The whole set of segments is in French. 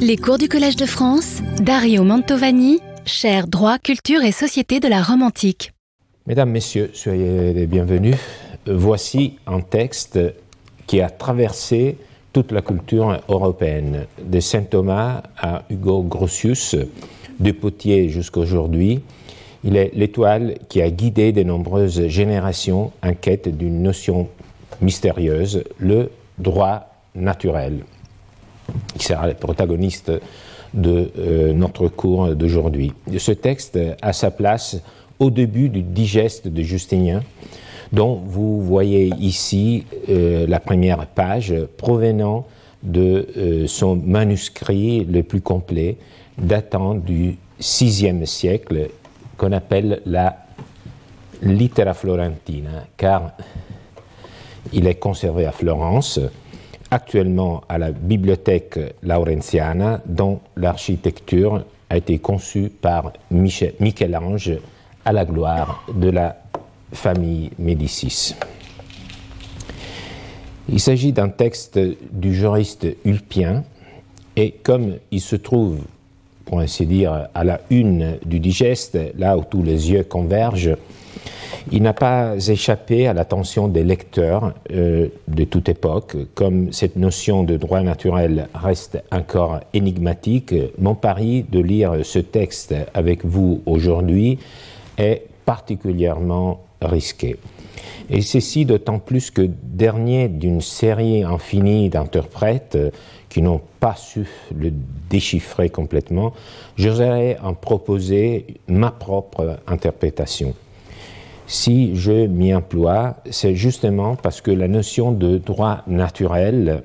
Les cours du Collège de France, Dario Mantovani, cher droit, culture et société de la Rome antique. Mesdames, Messieurs, soyez les bienvenus. Voici un texte qui a traversé toute la culture européenne, de saint Thomas à Hugo Grotius, de Potier jusqu'à aujourd'hui. Il est l'étoile qui a guidé de nombreuses générations en quête d'une notion mystérieuse, le droit naturel, qui sera le protagoniste de euh, notre cours d'aujourd'hui. Ce texte a sa place au début du digeste de Justinien, dont vous voyez ici euh, la première page provenant de euh, son manuscrit le plus complet, datant du VIe siècle, qu'on appelle la Littera Florentina, car il est conservé à Florence, actuellement à la Bibliothèque Laurentiana, dont l'architecture a été conçue par Michel-Ange à la gloire de la famille Médicis. Il s'agit d'un texte du juriste Ulpien, et comme il se trouve, pour ainsi dire, à la une du digeste, là où tous les yeux convergent, il n'a pas échappé à l'attention des lecteurs euh, de toute époque. Comme cette notion de droit naturel reste encore énigmatique, mon pari de lire ce texte avec vous aujourd'hui est particulièrement risqué. Et ceci d'autant plus que dernier d'une série infinie d'interprètes qui n'ont pas su le déchiffrer complètement, j'oserais en proposer ma propre interprétation. Si je m'y emploie, c'est justement parce que la notion de droit naturel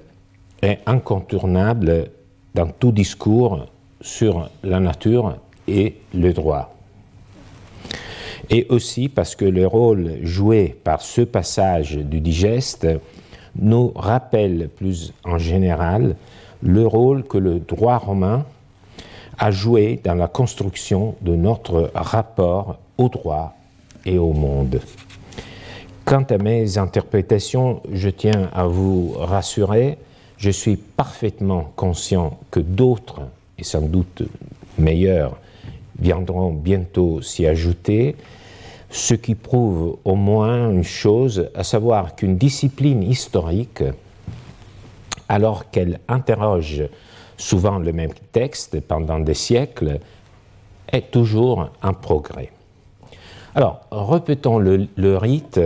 est incontournable dans tout discours sur la nature et le droit. Et aussi parce que le rôle joué par ce passage du digeste nous rappelle plus en général le rôle que le droit romain a joué dans la construction de notre rapport au droit et au monde. Quant à mes interprétations, je tiens à vous rassurer, je suis parfaitement conscient que d'autres, et sans doute meilleurs, viendront bientôt s'y ajouter, ce qui prouve au moins une chose, à savoir qu'une discipline historique, alors qu'elle interroge souvent le même texte pendant des siècles, est toujours un progrès. Alors, répétons le, rite,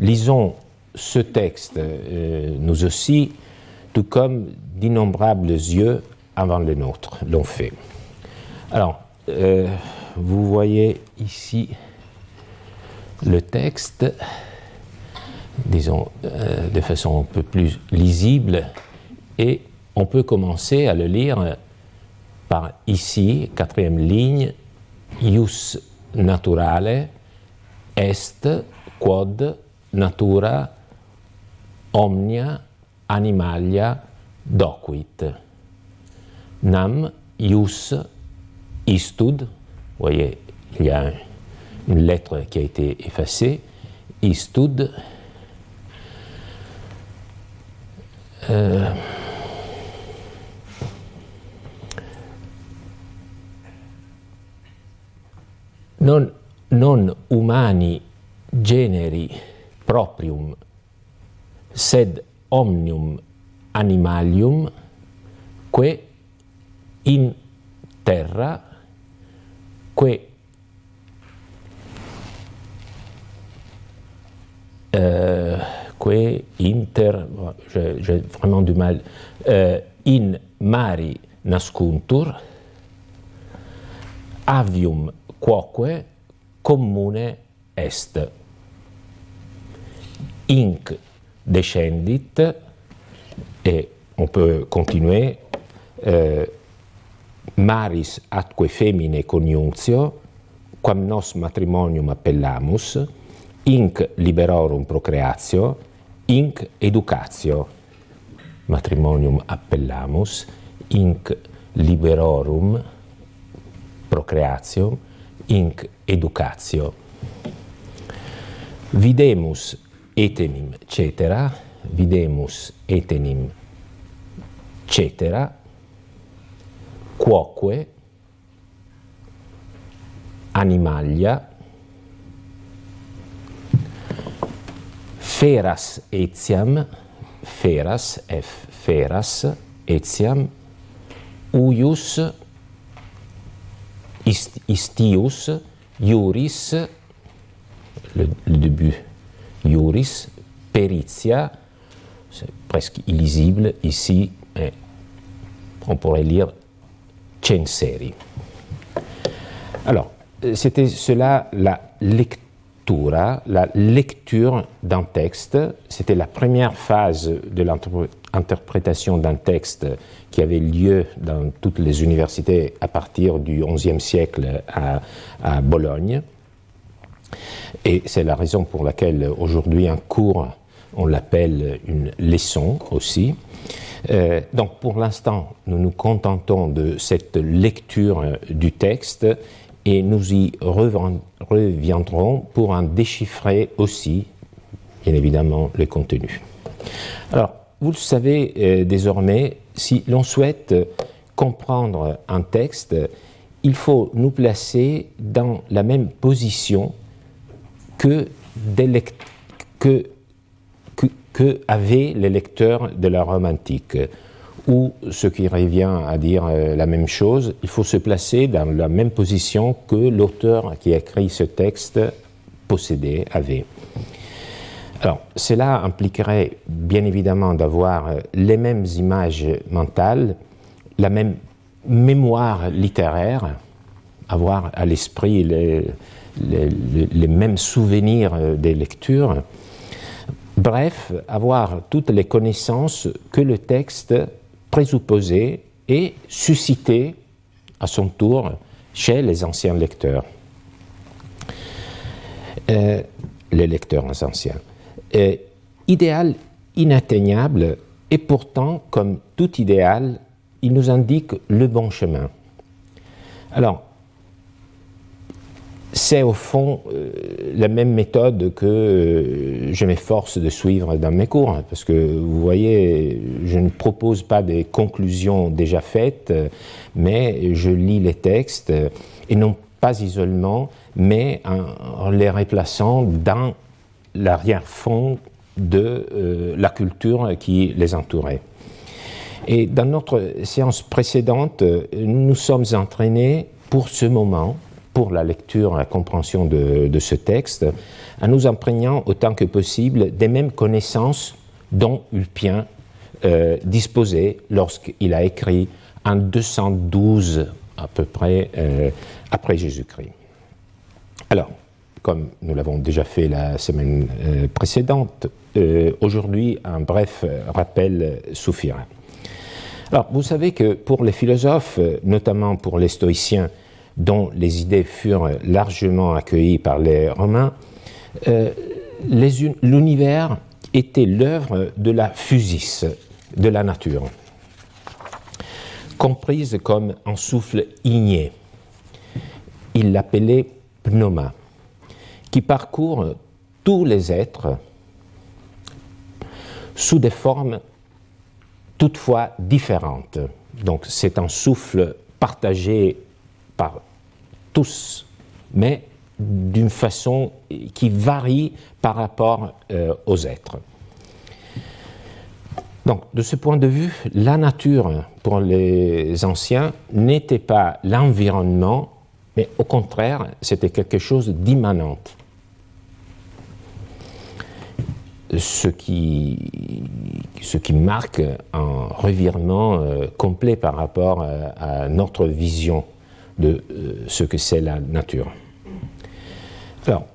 lisons ce texte, euh, nous aussi, tout comme d'innombrables yeux avant les nôtres l'ont fait. Alors, euh, vous voyez ici le texte, disons, euh, de façon un peu plus lisible, et on peut commencer à le lire par ici, quatrième ligne, ius naturale est quod natura omnia animalia docuit. Nam ius istud, voyez, il y a une lettre qui a été effacée, istud, euh, non, non humani generi proprium, sed omnium animalium, que in terra, que euh, que inter, j'ai vraiment du mal, euh, in mari nascuntur, avium quoque commune est. Inc descendit, et on peut continuer, euh, maris atque femine coniunctio, quam nos matrimonium appellamus, inc liberorum procreatio, inc educatio matrimonium appellamus, inc liberorum procreatio, inc educatio. Videmus etenim cetera, videmus etenim cetera, quoque, animalia, feras etiam, feras, f feras, etiam, uius, istius, iuris, le, le début, iuris, peritia, c'est presque illisible ici, on pourrait lire censeri. Alors, c'était cela la lectura, la lecture d'un texte. C'était la première phase de l'interprétation d'un texte qui avait lieu dans toutes les universités à partir du XIe siècle à, Bologne. Et c'est la raison pour laquelle aujourd'hui un cours, on l'appelle une leçon aussi. Euh, donc pour l'instant, nous nous contentons de cette lecture du texte et nous y reviendrons pour en déchiffrer aussi, bien évidemment, le contenu. Alors, vous le savez euh, désormais, si l'on souhaite comprendre un texte, il faut nous placer dans la même position que, que, les lecteurs de la Rome antique ou ce qui revient à dire euh, la même chose, il faut se placer dans la même position que l'auteur qui a écrit ce texte possédait, avait. Alors, cela impliquerait bien évidemment d'avoir euh, les mêmes images mentales, la même mémoire littéraire, avoir à l'esprit les, mêmes souvenirs euh, des lectures, bref, avoir toutes les connaissances que le texte présupposé et suscité à son tour chez les anciens lecteurs, euh, les lecteurs anciens. Euh, idéal inatteignable, et pourtant, comme tout idéal, il nous indique le bon chemin. Alors, c'est au fond euh, la même méthode que euh, je m'efforce de suivre dans mes cours, hein, parce que vous voyez, je ne propose pas des conclusions déjà faites, mais je lis les textes, et non pas isolement, mais en, les replaçant dans l'arrière-fond de euh, la culture qui les entourait. Et dans notre séance précédente, nous sommes entraînés pour ce moment, pour la lecture la compréhension de, ce texte, en nous imprégnant autant que possible des mêmes connaissances dont Ulpien euh, disposait lorsqu'il a écrit en 212 à peu près euh, après Jésus-Christ. Alors, comme nous l'avons déjà fait la semaine euh, précédente, aujourd'hui un bref rappel suffira. Alors, vous savez que pour les philosophes, notamment pour les stoïciens, dont les idées furent largement accueillies par les Romains, euh, l'univers était l'œuvre de la physis, de la nature, comprise comme un souffle igné. Il l'appelait pneuma, qui parcourt tous les êtres sous des formes toutefois différentes. Donc c'est un souffle partagé tous, mais d'une façon qui varie par rapport euh, aux êtres. Donc, de ce point de vue, la nature, pour les anciens, n'était pas l'environnement, mais au contraire, c'était quelque chose d'immanent. Ce qui, ce qui marque un revirement euh, complet par rapport euh, à notre vision de euh, ce que c'est la nature. Alors,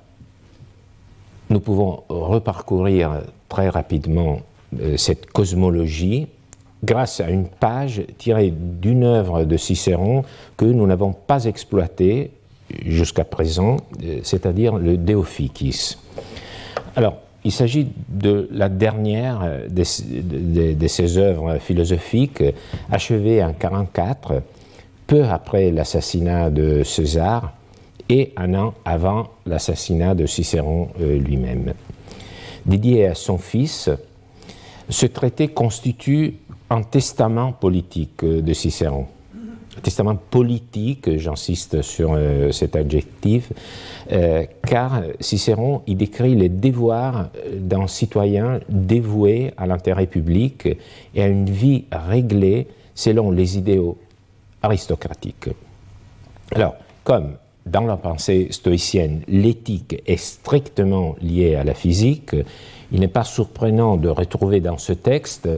nous pouvons reparcourir très rapidement euh, cette cosmologie grâce à une page tirée d'une œuvre de Cicéron que nous n'avons pas exploitée jusqu'à présent, euh, c'est-à-dire le Deophycis. Alors, il s'agit de la dernière de, ces œuvres philosophiques achevée en 1944 peu après l'assassinat de César et un an avant l'assassinat de Cicéron euh, lui-même. Dédié à son fils, ce traité constitue un testament politique euh, de Cicéron. testament politique, j'insiste sur euh, cet adjectif, car Cicéron y décrit les devoirs d'un citoyen dévoué à l'intérêt public et à une vie réglée selon les idéaux aristocratiques. Alors, comme dans la pensée stoïcienne, l'éthique est strictement liée à la physique, il n'est pas surprenant de retrouver dans ce texte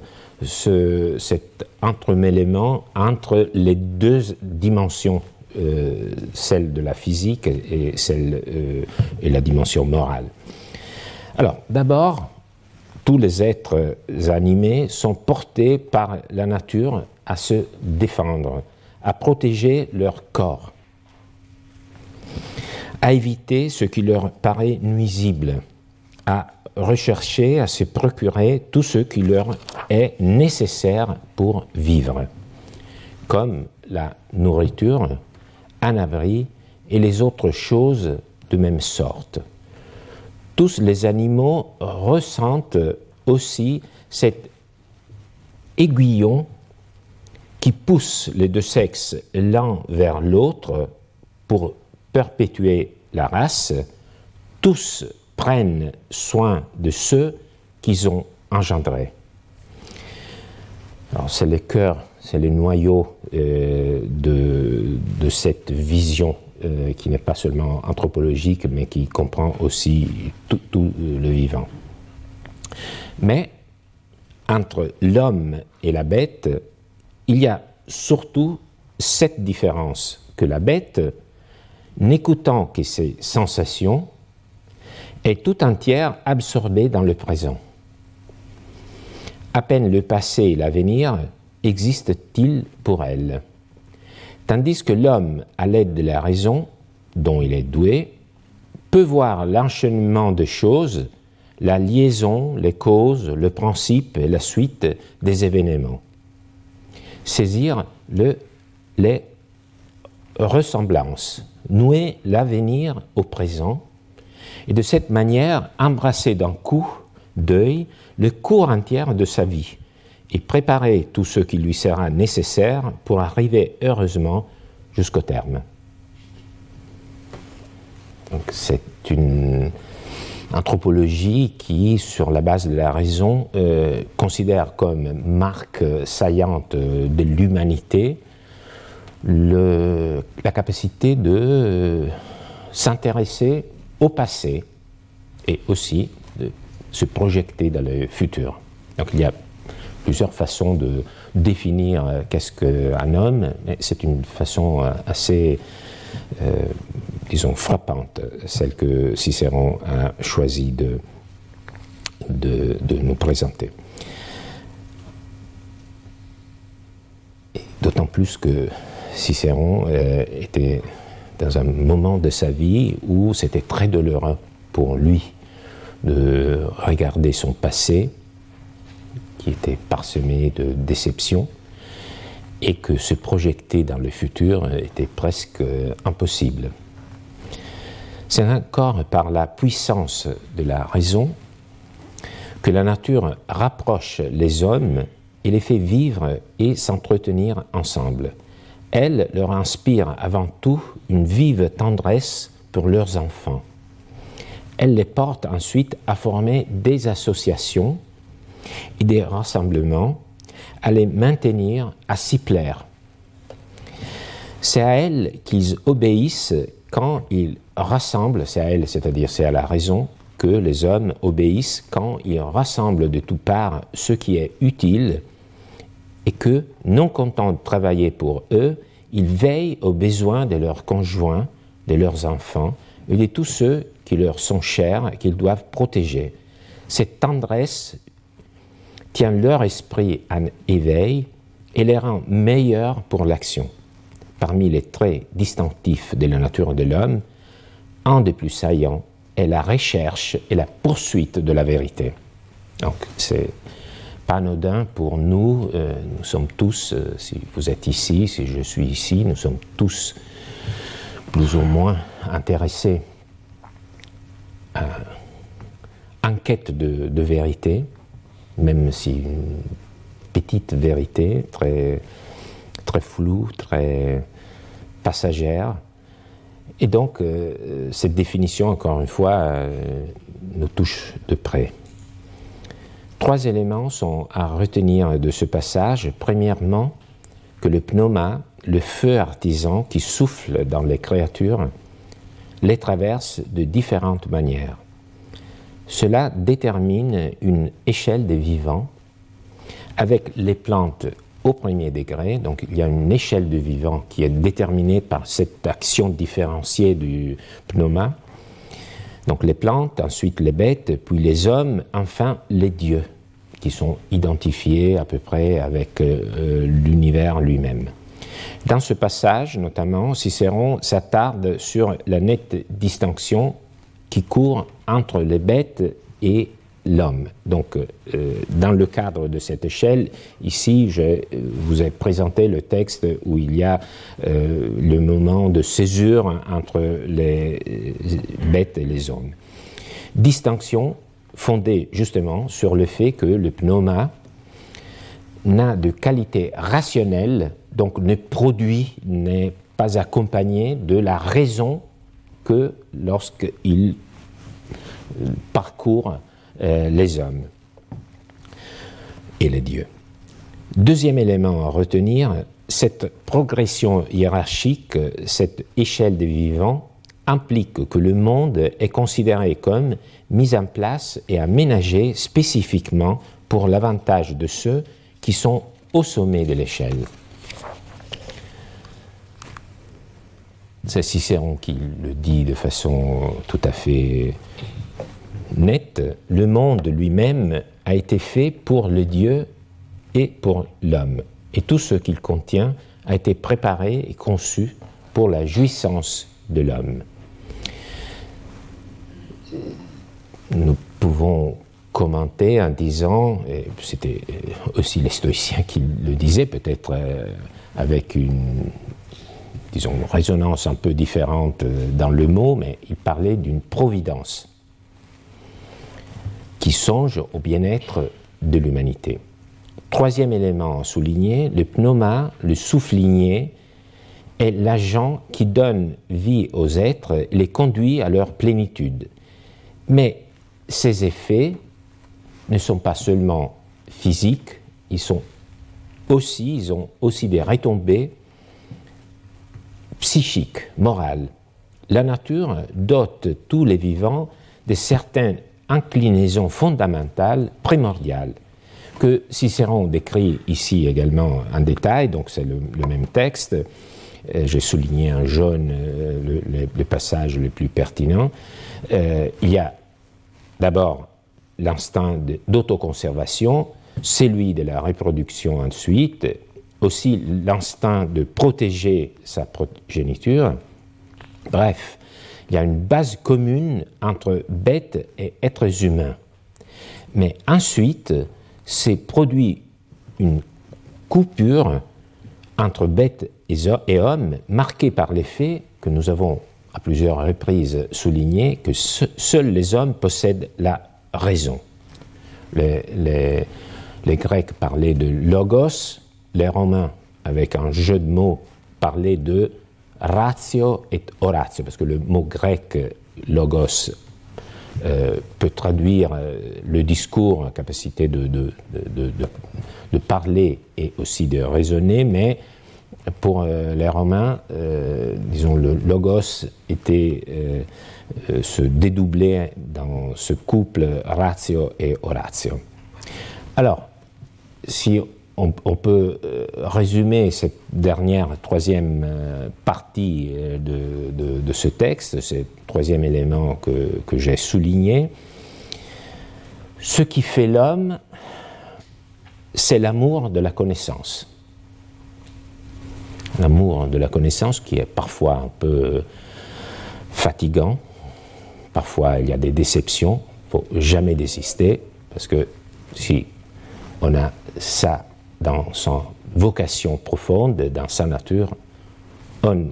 ce, cet entremêlement entre les deux dimensions, euh, celle de la physique et, celle, euh, et la dimension morale. Alors, d'abord, tous les êtres animés sont portés par la nature à se défendre, à protéger leur corps, à éviter ce qui leur paraît nuisible, à rechercher à se procurer tout ce qui leur est nécessaire pour vivre, comme la nourriture, un abri et les autres choses de même sorte. Tous les animaux ressentent aussi cet aiguillon qui pousse les deux sexes l'un vers l'autre pour perpétuer la race, tous prennent soin de ceux qu'ils ont engendrés. C'est le cœur, c'est le noyau euh, de, cette vision euh, qui n'est pas seulement anthropologique, mais qui comprend aussi tout le vivant. Mais entre l'homme et la bête, il y a surtout cette différence que la bête, n'écoutant que ses sensations, est tout entière absorbée dans le présent. À peine le passé et l'avenir existent-ils pour elle? Tandis que l'homme, à l'aide de la raison, dont il est doué, peut voir l'enchaînement de choses, la liaison, les causes, le principe et la suite des événements. Saisir le, les ressemblances, nouer l'avenir au présent, et de cette manière embrasser d'un coup d'œil le cours entier de sa vie et préparer tout ce qui lui sera nécessaire pour arriver heureusement jusqu'au terme. c'est une anthropologie qui, sur la base de la raison, euh, considère comme marque saillante de l'humanité la capacité de euh, s'intéresser au passé et aussi de se projeter dans le futur. Donc il y a plusieurs façons de définir euh, qu'est-ce qu'un homme, mais c'est une façon assez, disons, frappante, celle que Cicéron a choisi de, nous présenter. D'autant plus que Cicéron était dans un moment de sa vie où c'était très douloureux pour lui de regarder son passé, qui était parsemé de déceptions, et que se projeter dans le futur était presque impossible. C'est encore par la puissance de la raison que la nature rapproche les hommes et les fait vivre et s'entretenir ensemble elle leur inspire avant tout une vive tendresse pour leurs enfants. Elle les porte ensuite à former des associations et des rassemblements, à les maintenir, à s'y plaire. C'est à elle qu'ils obéissent quand ils rassemblent, c'est à elle, c'est-à-dire c'est à la raison, que les hommes obéissent quand ils rassemblent de toutes parts ce qui est utile et que, non contents de travailler pour eux, ils veillent aux besoins de leurs conjoints, de leurs enfants et de tous ceux qui leur sont chers et qu'ils doivent protéger. Cette tendresse tient leur esprit en éveil et les rend meilleurs pour l'action. Parmi les traits distinctifs de la nature de l'homme, un des plus saillants est la recherche et la poursuite de la vérité. Donc, c'est anodin pour nous. Euh, nous sommes tous, euh, si vous êtes ici, si je suis ici, nous sommes tous plus ou moins intéressés en quête de, vérité, même si une petite vérité, très, très floue, très passagère. Et donc, cette définition, encore une fois, nous touche de près. Trois éléments sont à retenir de ce passage. Premièrement, que le pneuma, le feu artisan qui souffle dans les créatures, les traverse de différentes manières. Cela détermine une échelle des vivants avec les plantes au premier degré. Donc il y a une échelle de vivants qui est déterminée par cette action différenciée du pneuma. Donc les plantes, ensuite les bêtes, puis les hommes, enfin les dieux, qui sont identifiés à peu près avec euh, euh, l'univers lui-même. Dans ce passage, notamment, Cicéron s'attarde sur la nette distinction qui court entre les bêtes et l'homme. Donc, euh, dans le cadre de cette échelle, ici, je vous ai présenté le texte où il y a euh, le moment de césure entre les bêtes et les hommes. Distinction fondée justement sur le fait que le pneuma n'a de qualité rationnelle, donc ne produit, n'est pas accompagné de la raison que lorsqu'il parcourt euh, les hommes et les dieux. Deuxième élément à retenir, cette progression hiérarchique, cette échelle des vivants, implique que le monde est considéré comme mis en place et aménagé spécifiquement pour l'avantage de ceux qui sont au sommet de l'échelle. C'est Cicéron qui le dit de façon tout à fait nette. Le monde lui-même a été fait pour le Dieu et pour l'homme. Et tout ce qu'il contient a été préparé et conçu pour la jouissance de l'homme. Nous pouvons commenter en disant, et c'était aussi les stoïciens qui le disaient, peut-être euh, avec une résonance un peu différente dans le mot, mais il parlait d'une providence qui songe au bien-être de l'humanité. Troisième élément souligné, le pneuma, le souffligné, est l'agent qui donne vie aux êtres, les conduit à leur plénitude. Mais ces effets ne sont pas seulement physiques, ils sont aussi, ils ont aussi des retombées psychiques, morales. La nature dote tous les vivants de certaines inclinaisons fondamentales, primordiales, que Cicéron décrit ici également en détail, donc c'est le, même texte. Euh, j'ai souligné en jaune euh, le, passage le plus pertinent. Euh, il y a d'abord l'instinct d'autoconservation, celui de la reproduction ensuite, aussi l'instinct de protéger sa progéniture. Bref, il y a une base commune entre bêtes et êtres humains. Mais ensuite, s'est produit une coupure entre bêtes et hommes, marquée par l'effet que nous avons à plusieurs reprises souligné que seuls les hommes possèdent la raison. Les, Grecs parlaient de logos, les Romains, avec un jeu de mots, parlaient de ratio et oratio, parce que le mot grec logos euh, peut traduire euh, le discours, la capacité de, de, parler et aussi de raisonner, mais pour euh, les Romains, disons, le logos était se dédoubler dans ce couple ratio et oratio. Alors, si on, peut résumer cette dernière, troisième partie de, ce texte, ce troisième élément que, que j'ai souligné, ce qui fait l'homme, c'est l'amour de la connaissance. L'amour de la connaissance qui est parfois un peu fatigant, parfois il y a des déceptions, il ne faut jamais désister, parce que si on a ça dans son vocation profonde, dans sa nature, on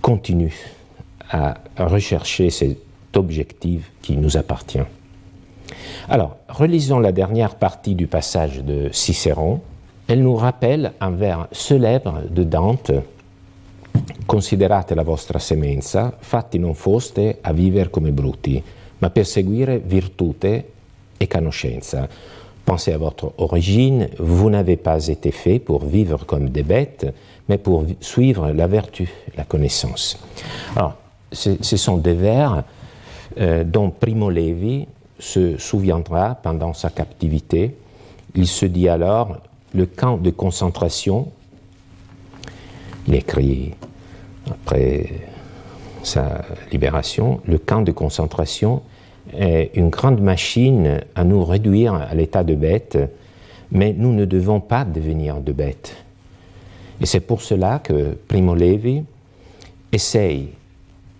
continue à rechercher cet objectif qui nous appartient. Alors, relisons la dernière partie du passage de Cicéron, elle nous rappelle un vers célèbre de Dante Considerate la vostra semenza, fatti non foste a vivere come bruti, ma per seguire virtute et conoscenza. Pensez à votre origine, vous n'avez pas été fait pour vivre comme des bêtes, mais pour suivre la vertu, la connaissance. Alors, ce sont des vers euh, dont Primo Levi se souviendra pendant sa captivité. Il se dit alors le camp de concentration. Il écrit après sa libération, le camp de concentration une grande machine à nous réduire à l'état de bête, mais nous ne devons pas devenir de bêtes. Et c'est pour cela que Primo Levi essaye,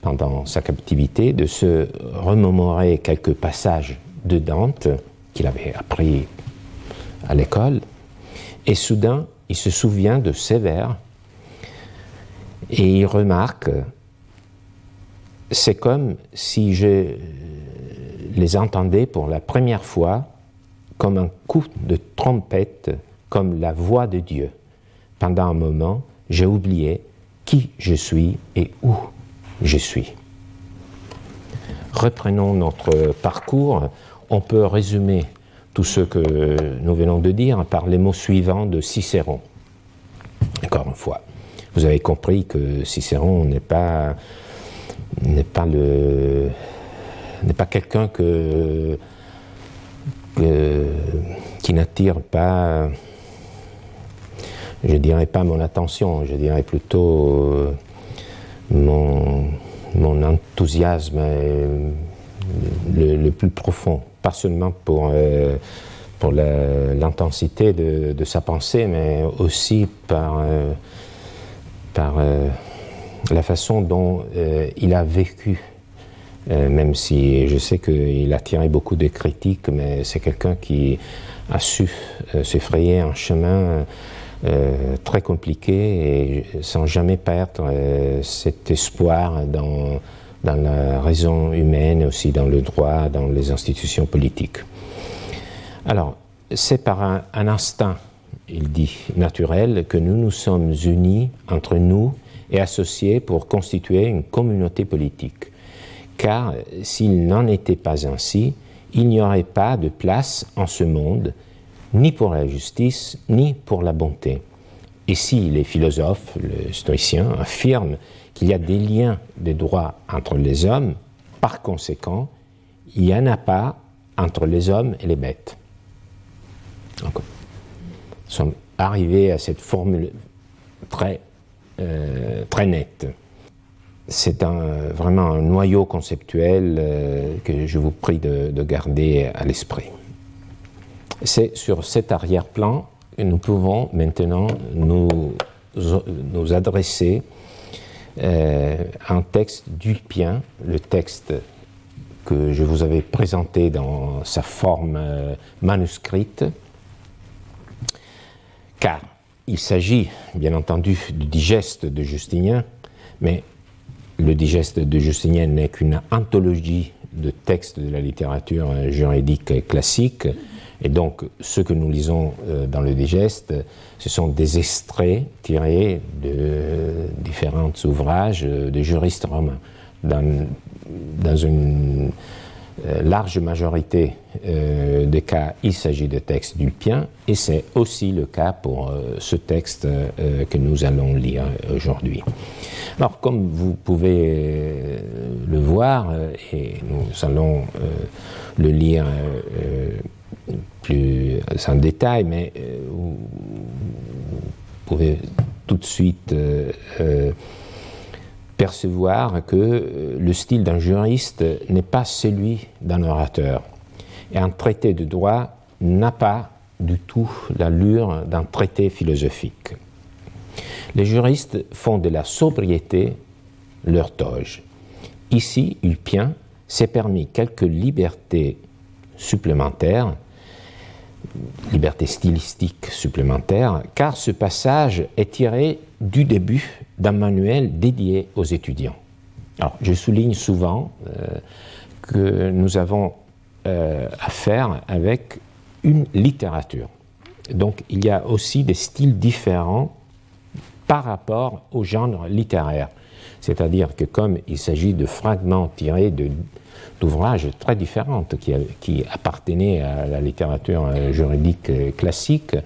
pendant sa captivité, de se remémorer quelques passages de Dante qu'il avait appris à l'école, et soudain, il se souvient de ces vers et il remarque, c'est comme si je les entendais pour la première fois comme un coup de trompette, comme la voix de Dieu. Pendant un moment, j'ai oublié qui je suis et où je suis. Reprenons notre parcours. On peut résumer tout ce que nous venons de dire par les mots suivants de Cicéron. Encore une fois, vous avez compris que Cicéron n'est pas n'est pas le n'est pas quelqu'un que, qui n'attire pas je dirais pas mon attention, je dirais plutôt euh, mon, mon enthousiasme le, plus profond, pas seulement pour, euh, pour l'intensité de, sa pensée, mais aussi par, euh, par la façon dont il a vécu même si je sais qu'il a tiré beaucoup de critiques, mais c'est quelqu'un qui a su s'effrayer un chemin euh, très compliqué et sans jamais perdre euh, cet espoir dans, la raison humaine, aussi dans le droit, dans les institutions politiques. Alors, c'est par un, instinct, il dit, naturel, que nous nous sommes unis entre nous et associés pour constituer une communauté politique. Car s'il n'en était pas ainsi, il n'y aurait pas de place en ce monde ni pour la justice, ni pour la bonté. Et si les philosophes, le stoïcien, affirment qu'il y a des liens de droit entre les hommes, par conséquent, il n'y en a pas entre les hommes et les bêtes. nous sommes arrivés à cette formule très, euh, très nette. C'est un, vraiment un noyau conceptuel euh, que je vous prie de, de garder à l'esprit. C'est sur cet arrière-plan que nous pouvons maintenant nous, adresser euh, un texte d'Ulpien, le texte que je vous avais présenté dans sa forme euh, manuscrite, car il s'agit bien entendu du digeste de Justinien, mais le digeste de Justinien n'est qu'une anthologie de textes de la littérature juridique classique, et donc, ce que nous lisons euh, dans le digeste, ce sont des extraits tirés de différents ouvrages de juristes romains. Dans, une euh, large majorité euh, des cas, il s'agit de textes d'Ulpien, et c'est aussi le cas pour ce texte que nous allons lire aujourd'hui. Alors, comme vous pouvez le voir, et nous allons le lire plus en détail, mais euh, vous, pouvez tout de suite euh, euh, percevoir que le style d'un juriste n'est pas celui d'un orateur. Et un traité de droit n'a pas du tout l'allure d'un traité philosophique. Les juristes font de la sobriété leur toge. Ici, Ulpien s'est permis quelques libertés supplémentaires liberté stylistique supplémentaire, car ce passage est tiré du début d'un manuel dédié aux étudiants. Alors, je souligne souvent euh, que nous avons euh, affaire avec une littérature. Donc il y a aussi des styles différents par rapport au genre littéraire. C'est-à-dire que comme il s'agit de fragments tirés d'ouvrages très différents qui, appartenaient à la littérature euh, juridique euh, classique,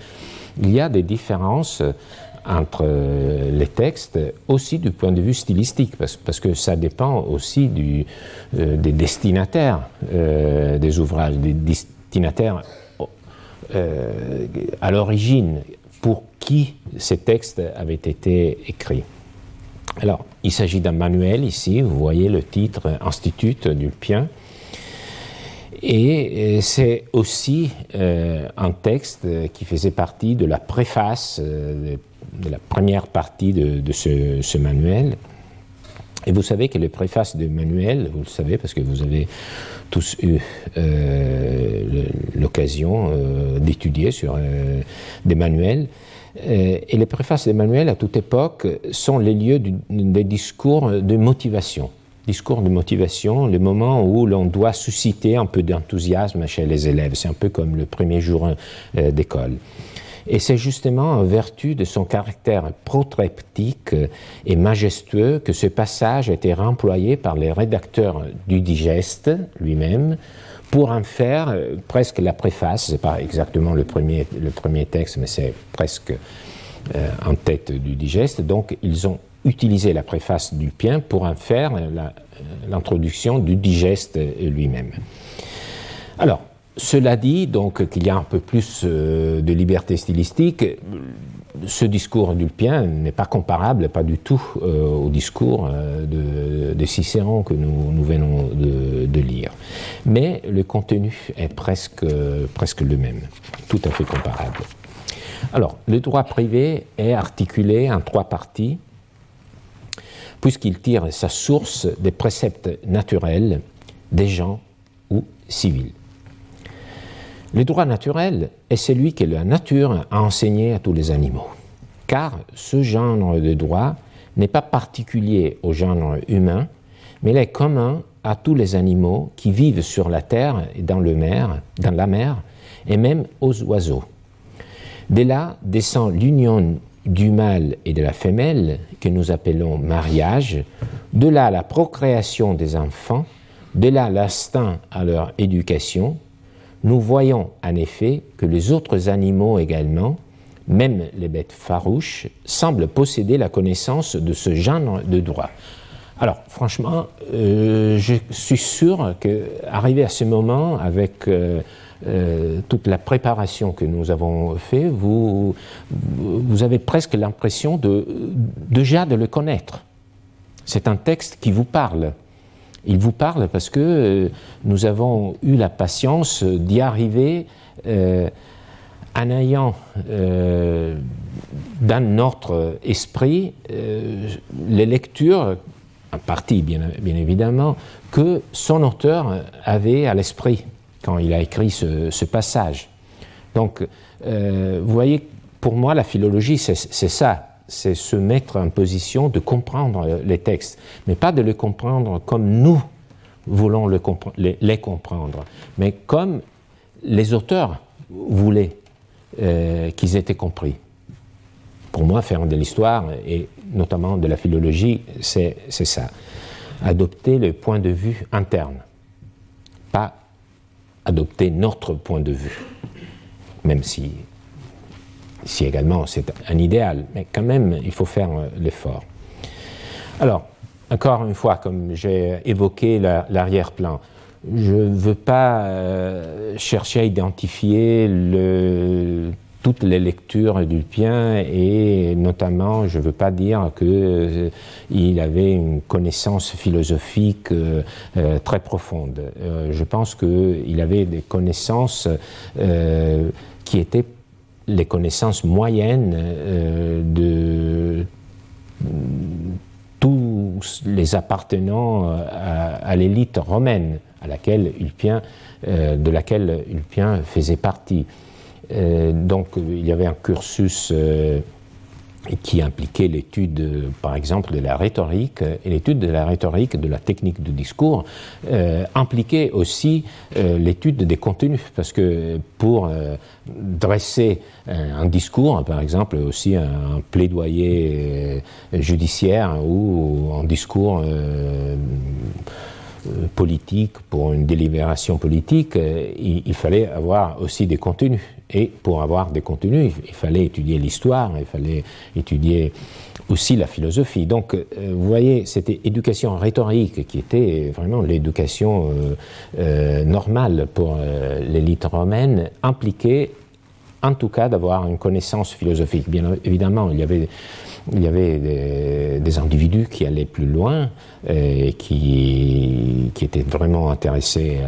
il y a des différences entre euh, les textes aussi du point de vue stylistique, parce, que ça dépend aussi des destinataires des ouvrages, des destinataires à l'origine qui ces textes avaient été écrits. Alors, il s'agit d'un manuel ici, vous voyez le titre Institut d'Ulpien. Et euh, c'est aussi euh, un texte qui faisait partie de la préface, euh, de, la première partie de, ce, manuel. Et vous savez que les préfaces de manuel, vous le savez parce que vous avez tous eu l'occasion d'étudier sur des manuels, et les préfaces d'Emmanuel, à toute époque, sont les lieux des discours de motivation. Discours de motivation, le moment où l'on doit susciter un peu d'enthousiasme chez les élèves. C'est un peu comme le premier jour euh, d'école. Et c'est justement en vertu de son caractère protreptique et majestueux que ce passage a été remployé par les rédacteurs du digeste lui-même pour en faire euh, presque la préface, c'est pas exactement le premier, le premier texte, mais c'est presque euh, en tête du digeste. Donc ils ont utilisé la préface du Pien pour en faire l'introduction du digeste lui-même. Alors, cela dit, donc qu'il y a un peu plus euh, de liberté stylistique, ce discours d'Ulpien n'est pas comparable, pas du tout, euh, au discours euh, de, Cicéron que nous, venons de, lire. Mais le contenu est presque, presque le même, tout à fait comparable. Alors, le droit privé est articulé en trois parties, puisqu'il tire sa source des préceptes naturels des gens ou civils. Le droit naturel est celui que la nature a enseigné à tous les animaux, car ce genre de droit n'est pas particulier au genre humain, mais il est commun à tous les animaux qui vivent sur la terre et dans, le mer, dans la mer, et même aux oiseaux. De là descend l'union du mâle et de la femelle, que nous appelons mariage, de là la procréation des enfants, de là l'instinct à leur éducation, nous voyons en effet que les autres animaux également, même les bêtes farouches, semblent posséder la connaissance de ce genre de droit. Alors, franchement, euh, je suis sûr qu'arrivé à ce moment, avec euh, euh, toute la préparation que nous avons fait, vous, vous avez presque l'impression déjà de le connaître. C'est un texte qui vous parle. Il vous parle parce que euh, nous avons eu la patience d'y arriver euh, en ayant euh, dans notre esprit les lectures, en partie bien, évidemment, que son auteur avait à l'esprit quand il a écrit ce, passage. Donc, vous voyez, pour moi, la philologie, c'est ça c'est se mettre en position de comprendre les textes, mais pas de les comprendre comme nous voulons les, comprendre, mais comme les auteurs voulaient euh, qu'ils étaient compris. Pour moi, faire de l'histoire, et notamment de la philologie, c'est ça. Adopter le point de vue interne, pas adopter notre point de vue, même si Ici également, c'est un idéal, mais quand même, il faut faire euh, l'effort. Alors, encore une fois, comme j'ai évoqué l'arrière-plan, je ne veux pas euh, chercher à identifier toutes les lectures d'Ulpien et notamment, je ne veux pas dire qu'il euh, avait une connaissance philosophique très profonde. je pense qu'il avait des connaissances qui étaient les connaissances moyennes euh, de tous les appartenant euh, à, l'élite romaine à laquelle Ulpien, euh, de laquelle Ulpien faisait partie. donc il y avait un cursus qui impliquait l'étude, par exemple, de la rhétorique, et l'étude de la rhétorique, de la technique du discours, euh, impliquait aussi euh, l'étude des contenus, parce que pour euh, dresser un, discours, par exemple, aussi un, plaidoyer judiciaire ou un discours politique, pour une délibération politique, il, fallait avoir aussi des contenus. Et pour avoir des contenus, il, fallait étudier l'histoire, il fallait étudier aussi la philosophie. Donc, euh, vous voyez, c'était éducation rhétorique qui était vraiment l'éducation euh, euh, normale pour l'élite romaine, impliquait en tout cas d'avoir une connaissance philosophique. Bien évidemment, il y avait il y avait des, individus qui allaient plus loin et qui, étaient vraiment intéressés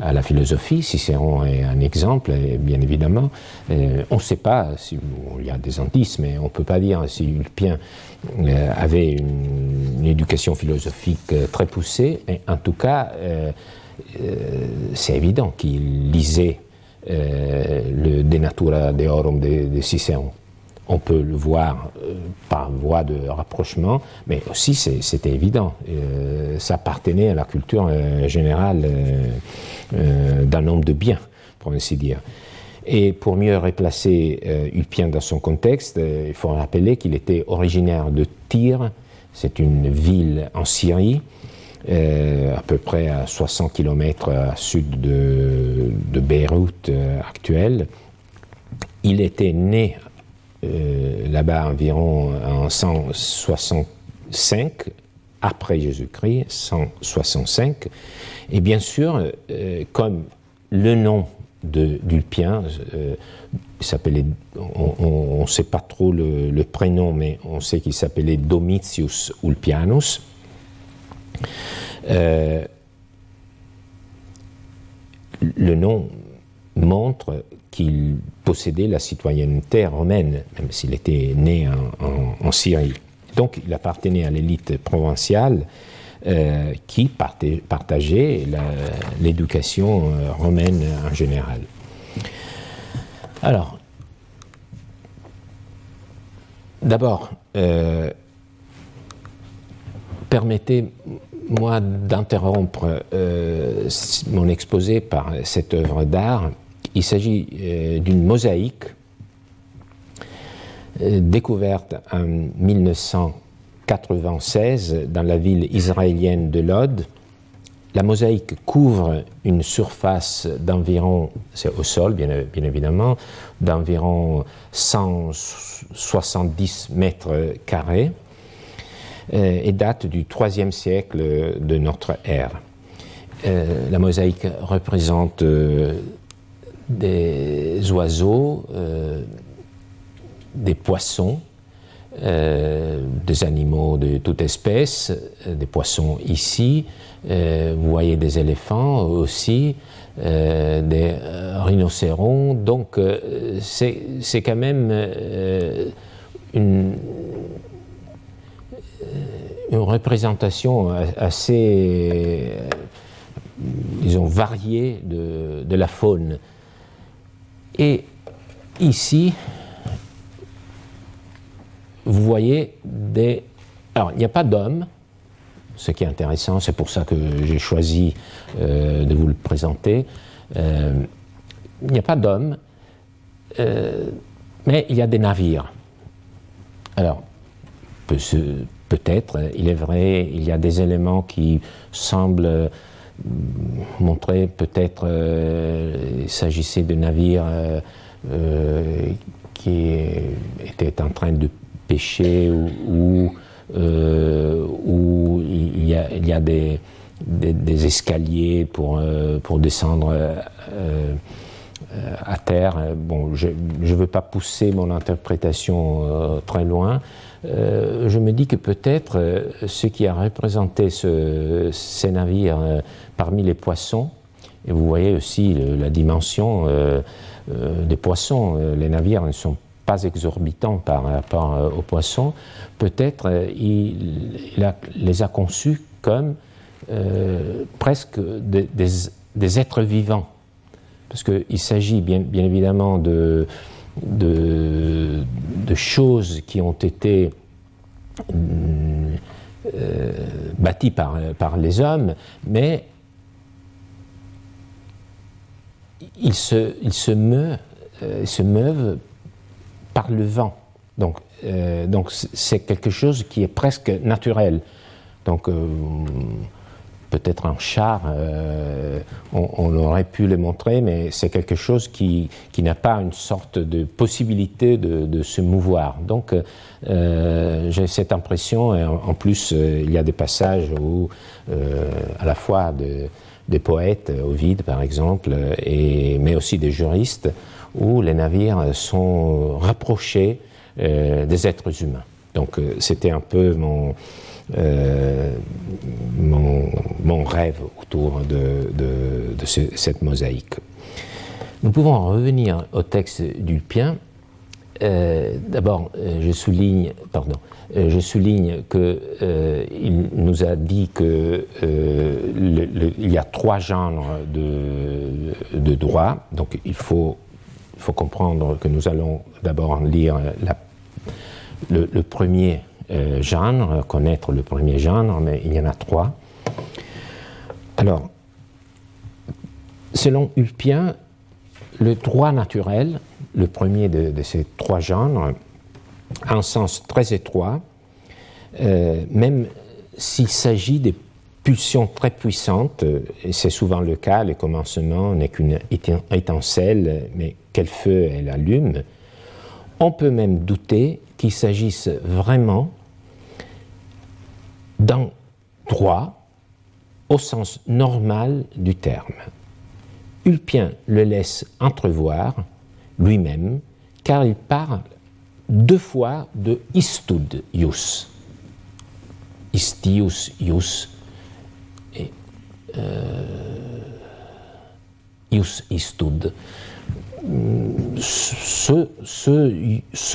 à, la philosophie. Cicéron est un exemple, bien évidemment. on ne sait pas, si, il y a des indices, mais on ne peut pas dire si Ulpien euh, avait une, éducation philosophique très poussée. En tout cas, euh, euh, c'est évident qu'il lisait le De Natura Deorum de Cicéron on peut le voir euh, par voie de rapprochement, mais aussi c'était évident. Euh, ça appartenait à la culture euh, générale d'un nombre de biens, pour ainsi dire. Et pour mieux replacer Ulpien dans son contexte, il faut rappeler qu'il était originaire de Tyr, c'est une ville en Syrie, à peu près à 60 km à sud de, de Beyrouth actuelle. Il était né euh, là-bas environ en 165 après Jésus-Christ, 165. Et bien sûr, euh, comme le nom d'Ulpien, euh, on ne sait pas trop le, prénom, mais on sait qu'il s'appelait Domitius Ulpianus. le nom montre qu'il possédait la citoyenneté romaine, même s'il était né en, Syrie. Donc il appartenait à l'élite provinciale euh, qui partageait l'éducation euh, romaine en général. Alors, d'abord, euh, permettez-moi d'interrompre mon exposé par cette œuvre d'art il s'agit euh, d'une mosaïque euh, découverte en 1996 dans la ville israélienne de Lod. La mosaïque couvre une surface d'environ, c'est au sol bien, évidemment, d'environ 170 mètres carrés euh, et date du IIIe siècle de notre ère. la mosaïque représente des oiseaux, euh, des poissons, euh, des animaux de toute espèce, euh, des poissons ici, vous voyez des éléphants aussi, des rhinocérons, donc c'est quand même une, une représentation assez, variée de la faune. Et ici, vous voyez des... Alors, il n'y a pas d'hommes, ce qui est intéressant, c'est pour ça que j'ai choisi euh, de vous le présenter. Euh, il n'y a pas d'hommes, euh, mais il y a des navires. Alors, peut-être, il est vrai, il y a des éléments qui semblent montrer peut-être euh, s'agissait de navires euh, euh, qui étaient en train de pêcher ou, où il y a, des, escaliers pour, pour descendre à terre. Bon, je ne veux pas pousser mon interprétation très loin, je me dis que peut-être ce qui a représenté ces navires parmi les poissons, et vous voyez aussi la dimension des poissons, les navires ne sont pas exorbitants par rapport aux poissons, peut-être il, les a conçus comme presque des, êtres vivants. Parce qu'il s'agit bien, évidemment de, choses qui ont été bâties par, par les hommes, mais ils se, se, meuvent, se meuvent par le vent. Donc, donc c'est quelque chose qui est presque naturel. Donc, peut-être un char, euh, on, aurait pu le montrer, mais c'est quelque chose qui, n'a pas une sorte de possibilité de, se mouvoir. Donc euh, j'ai cette impression, et en, plus euh, il y a des passages où à la fois des poètes, Ovide par exemple, mais aussi des juristes, où les navires sont rapprochés des êtres humains. Donc c'était un peu mon euh, mon, rêve autour de, cette mosaïque. Nous pouvons revenir au texte d'Ulpien. Euh, D'abord, euh, je souligne, pardon, euh, je souligne que il nous a dit que il y a trois genres de, droit. Donc, il faut, comprendre que nous allons d'abord lire le, premier genre, connaître le premier genre, mais il y en a trois. Alors, selon Ulpien, le droit naturel, le premier de, ces trois genres, un sens très étroit, euh, même s'il s'agit de pulsions très puissantes, et c'est souvent le cas, le commencement n'est qu'une étincelle, mais quel feu elle allume, on peut même douter qu'il s'agisse vraiment d'un droit au sens normal du terme. Ulpien le laisse entrevoir lui-même, car il parle deux fois de istud ius. Istius ius et euh, ius istud. Ce,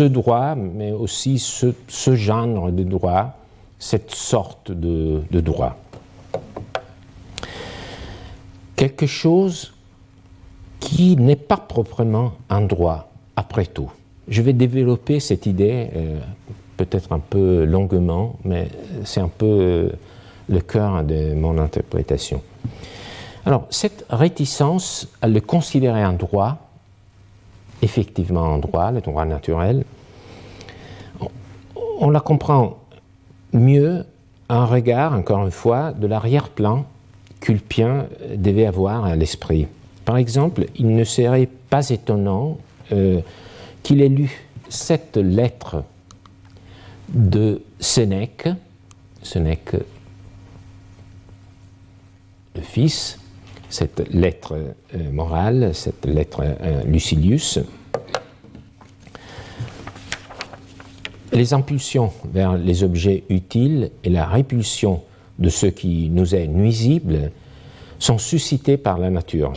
droit, mais aussi ce genre de droit, cette sorte de, droit. Quelque chose qui n'est pas proprement un droit, après tout. Je vais développer cette idée euh, peut-être un peu longuement, mais c'est un peu euh, le cœur de mon interprétation. Alors, cette réticence à le considérer un droit, effectivement un droit, le droit naturel, on la comprend mieux un regard, encore une fois, de l'arrière-plan qu'Ulpien devait avoir à l'esprit. Par exemple, il ne serait pas étonnant euh, qu'il ait lu cette lettre de Sénèque, Sénèque le fils, cette lettre euh, morale, cette lettre euh, Lucilius, Les impulsions vers les objets utiles et la répulsion de ce qui nous est nuisible sont suscitées par la nature.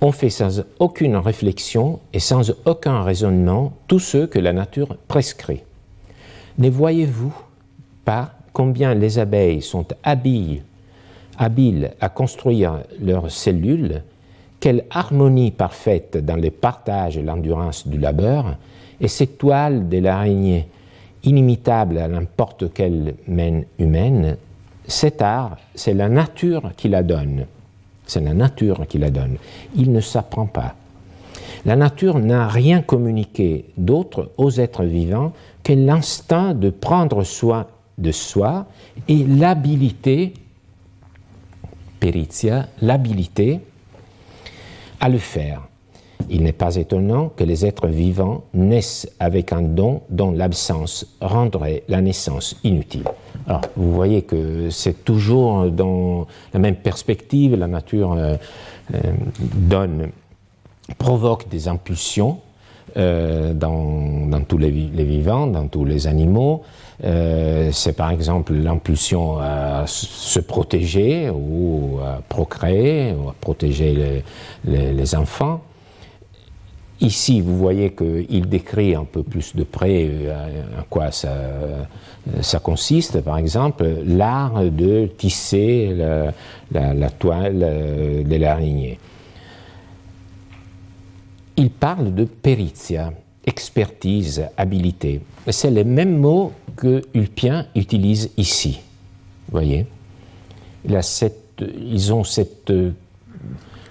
On fait sans aucune réflexion et sans aucun raisonnement tout ce que la nature prescrit. Ne voyez-vous pas combien les abeilles sont habiles, habiles à construire leurs cellules, quelle harmonie parfaite dans le partage et l'endurance du labeur, et cette toile de l'araignée inimitable à n'importe quelle main humaine, cet art, c'est la nature qui la donne. C'est la nature qui la donne. Il ne s'apprend pas. La nature n'a rien communiqué d'autre aux êtres vivants que l'instinct de prendre soin de soi et l'habilité, peritia, l'habilité à le faire. Il n'est pas étonnant que les êtres vivants naissent avec un don dont l'absence rendrait la naissance inutile. Alors, vous voyez que c'est toujours dans la même perspective, la nature euh, euh, donne, provoque des impulsions euh, dans, tous les, vivants, dans tous les animaux. c'est par exemple l'impulsion à se protéger ou à procréer ou à protéger les enfants. Ici, vous voyez qu'il décrit un peu plus de près euh, à quoi ça, ça consiste. Par exemple, l'art de tisser la, toile euh, de l'araignée. Il parle de peritia. expertise, habilité. C'est le même mot que Ulpien utilise ici. Vous voyez? Ils ont cette euh,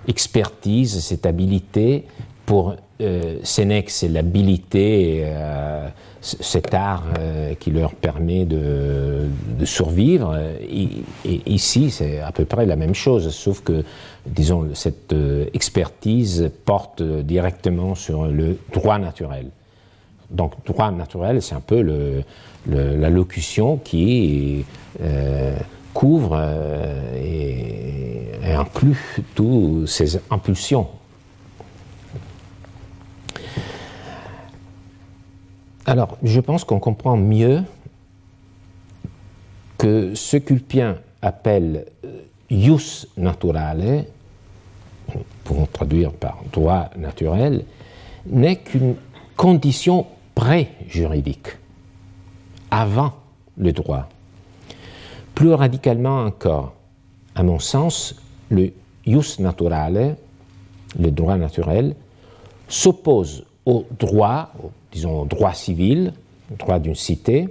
expertise, cette habileté. Pour euh, Sénèque, c'est l'habilité, euh, cet art qui leur permet de, survivre. Et ici, c'est à peu près la même chose, sauf que, disons, cette expertise porte directement sur le droit naturel. Donc, droit naturel, c'est un peu la locution qui euh, couvre euh, et, inclut toutes ces impulsions. Alors, je pense qu'on comprend mieux que ce qu'Ulpien appelle euh, ius naturale, pouvons traduire par droit naturel, n'est qu'une condition pré-juridique avant le droit. Plus radicalement encore, à mon sens, le jus naturale, le droit naturel, s'oppose au droit, disons au droit civil, au droit d'une cité,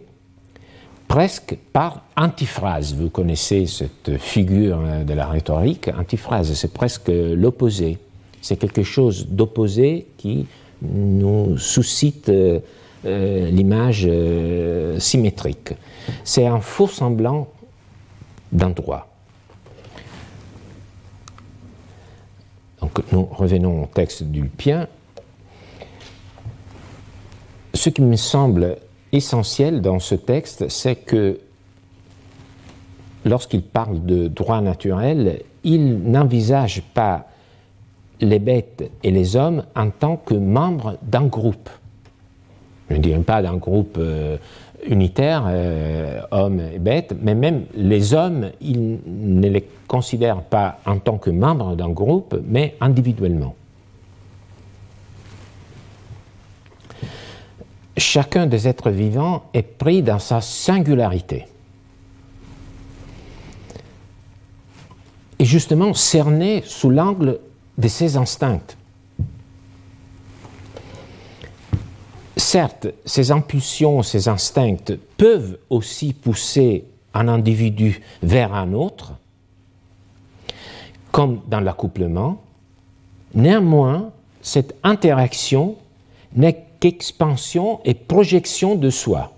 presque par antiphrase. Vous connaissez cette figure de la rhétorique, antiphrase, c'est presque l'opposé. C'est quelque chose d'opposé qui nous suscite euh, euh, l'image euh, symétrique. C'est un faux semblant d'un droit. Donc nous revenons au texte d'Ulpien. Ce qui me semble essentiel dans ce texte, c'est que lorsqu'il parle de droit naturel, il n'envisage pas les bêtes et les hommes en tant que membres d'un groupe je ne dirais pas d'un groupe euh, unitaire, euh, hommes et bêtes, mais même les hommes, ils ne les considèrent pas en tant que membres d'un groupe, mais individuellement. Chacun des êtres vivants est pris dans sa singularité. Et justement cerné sous l'angle de ses instincts. Certes, ces impulsions, ces instincts peuvent aussi pousser un individu vers un autre, comme dans l'accouplement. Néanmoins, cette interaction n'est qu'expansion et projection de soi.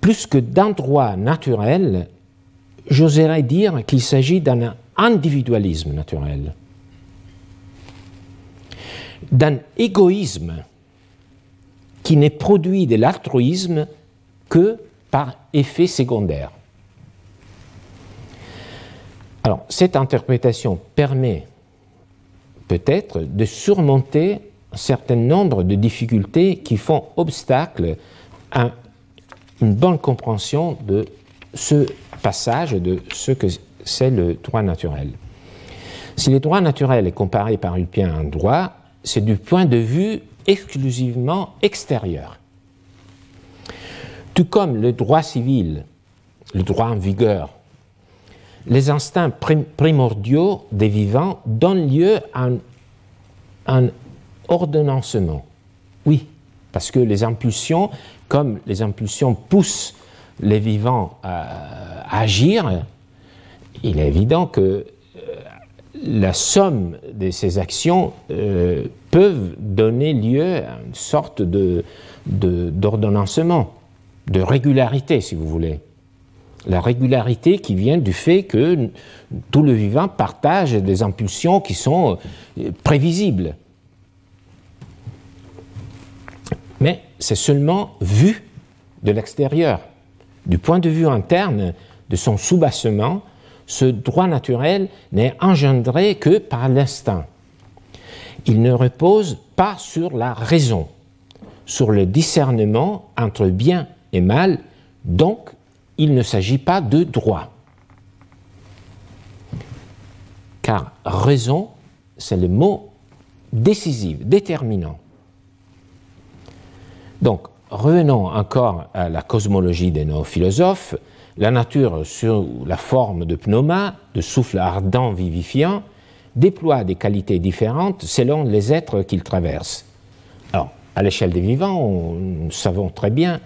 Plus que d'un droit naturel, j'oserais dire qu'il s'agit d'un individualisme naturel d'un égoïsme qui n'est produit de l'altruisme que par effet secondaire. Alors, cette interprétation permet peut-être de surmonter un certain nombre de difficultés qui font obstacle à une bonne compréhension de ce passage, de ce que c'est le droit naturel. Si le droit naturel est comparé par Ulpien à un droit, c'est du point de vue exclusivement extérieur. Tout comme le droit civil, le droit en vigueur, les instincts primordiaux des vivants donnent lieu à un, ordonnancement. Oui, parce que les impulsions, comme les impulsions poussent les vivants à agir, il est évident que la somme de ces actions euh, peuvent donner lieu à une sorte de, d'ordonnancement, de, régularité, si vous voulez. La régularité qui vient du fait que tout le vivant partage des impulsions qui sont euh, prévisibles. Mais c'est seulement vu de l'extérieur. Du point de vue interne de son soubassement, ce droit naturel n'est engendré que par l'instinct. Il ne repose pas sur la raison, sur le discernement entre bien et mal, donc il ne s'agit pas de droit. Car raison, c'est le mot décisif, déterminant. Donc, revenons encore à la cosmologie de nos philosophes la nature sous la forme de pneuma, de souffle ardent vivifiant, déploie des qualités différentes selon les êtres qu'il traverse. Alors, à l'échelle des vivants, nous savons très bien,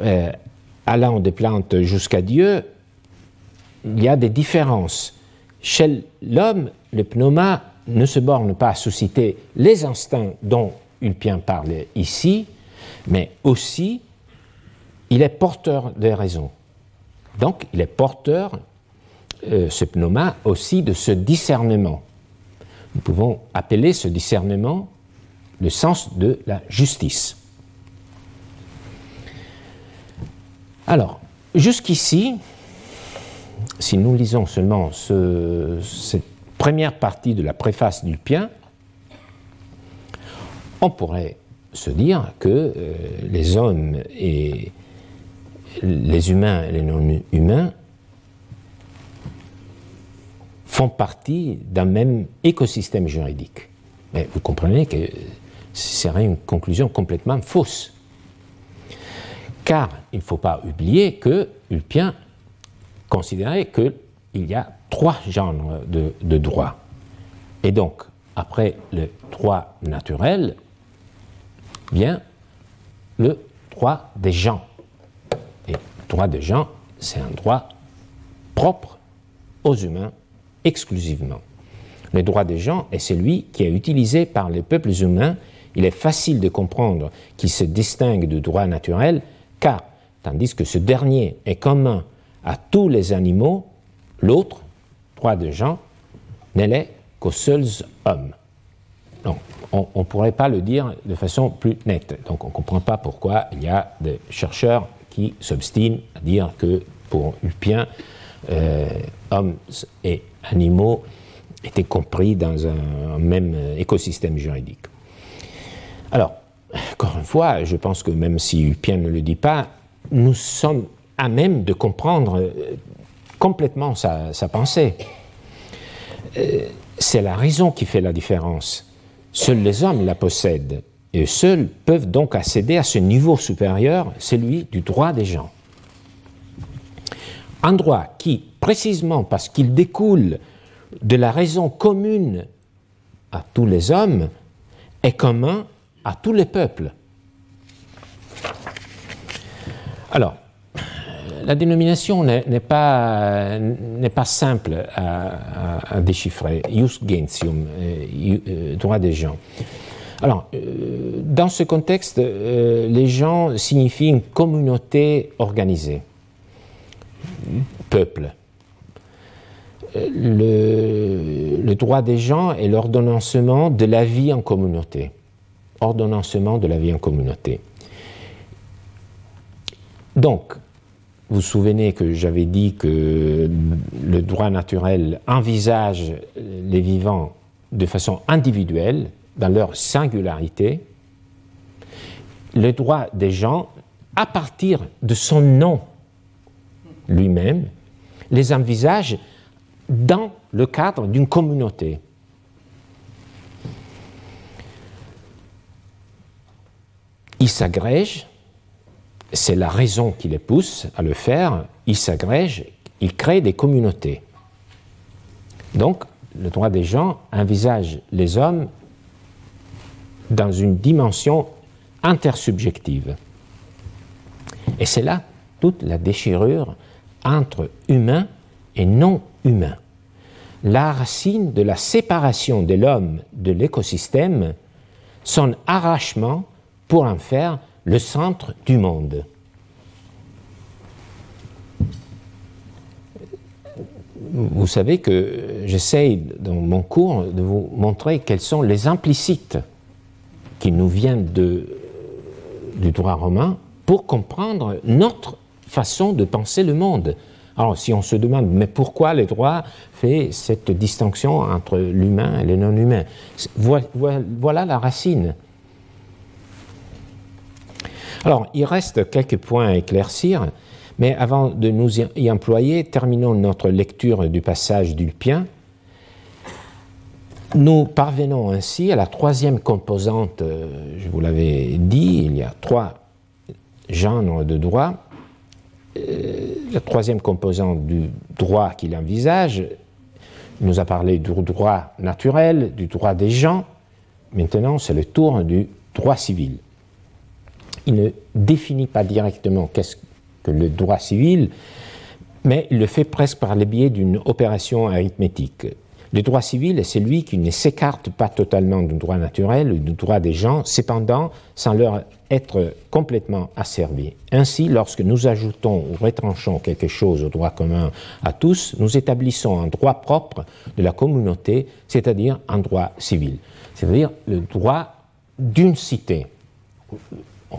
euh, allant des plantes jusqu'à Dieu, il y a des différences. Chez l'homme, le pneuma ne se borne pas à susciter les instincts dont Ulpien parle ici, mais aussi il est porteur de raisons. Donc il est porteur, euh, ce pneuma, aussi de ce discernement. Nous pouvons appeler ce discernement le sens de la justice. Alors, jusqu'ici, si nous lisons seulement cette première partie de la préface d'Ulpien, on pourrait se dire que euh, les hommes et les humains et les non-humains font partie d'un même écosystème juridique. Mais vous comprenez que ce serait une conclusion complètement fausse. Car il ne faut pas oublier que Ulpien considérait qu'il y a trois genres de, de droit. Et donc, après le droit naturel, vient le droit des gens. Et le droit des gens, c'est un droit propre aux humains exclusivement. Le droit des gens est celui qui est utilisé par les peuples humains. Il est facile de comprendre qu'il se distingue du droit naturel, car, tandis que ce dernier est commun à tous les animaux, l'autre, droit des gens, n'est qu'aux seuls hommes. On ne pourrait pas le dire de façon plus nette. Donc, on ne comprend pas pourquoi il y a des chercheurs qui s'obstinent à dire que pour Ulpien, euh, hommes et animaux étaient compris dans un, même écosystème juridique. Alors, encore une fois, je pense que même si Ulpien ne le dit pas, nous sommes à même de comprendre euh, complètement sa, pensée. Euh, c'est la raison qui fait la différence. Seuls les hommes la possèdent, et seuls peuvent donc accéder à ce niveau supérieur, celui du droit des gens. Un droit qui, précisément parce qu'il découle de la raison commune à tous les hommes, est commun à tous les peuples. Alors, la dénomination n'est pas, pas, simple à, déchiffrer. Ius gentium, euh, euh, droit des gens. Alors, euh, dans ce contexte, les gens signifient une communauté organisée, peuple. Le, le droit des gens est l'ordonnancement de la vie en communauté. Ordonnancement de la vie en communauté. Donc, vous vous souvenez que j'avais dit que le droit naturel envisage les vivants de façon individuelle, dans leur singularité. Le droit des gens, à partir de son nom lui-même, les envisage dans le cadre d'une communauté. Il s'agrège c'est la raison qui les pousse à le faire, ils s'agrègent, ils créent des communautés. Donc, le droit des gens envisage les hommes dans une dimension intersubjective. Et c'est là toute la déchirure entre humain et non humain. La racine de la séparation de l'homme de l'écosystème, son arrachement pour en faire le centre du monde. Vous savez que j'essaye dans mon cours de vous montrer quels sont les implicites qui nous viennent du droit romain pour comprendre notre façon de penser le monde. Alors, si on se demande, mais pourquoi le droit fait cette distinction entre l'humain et le non-humain Voilà la racine. Alors, il reste quelques points à éclaircir, mais avant de nous y employer, terminons notre lecture du passage d'Ulpien. Nous parvenons ainsi à la troisième composante, euh, je vous l'avais dit, il y a trois genres de droit. Euh, la troisième composante du droit qu'il envisage, Il nous a parlé du droit naturel, du droit des gens. Maintenant, c'est le tour du droit civil. Il ne définit pas directement qu'est-ce que le droit civil, mais il le fait presque par le biais d'une opération arithmétique. Le droit civil est celui qui ne s'écarte pas totalement du droit naturel du droit des gens, cependant sans leur être complètement asservi. Ainsi, lorsque nous ajoutons ou retranchons quelque chose au droit commun à tous, nous établissons un droit propre de la communauté, c'est-à-dire un droit civil, c'est-à-dire le droit d'une cité.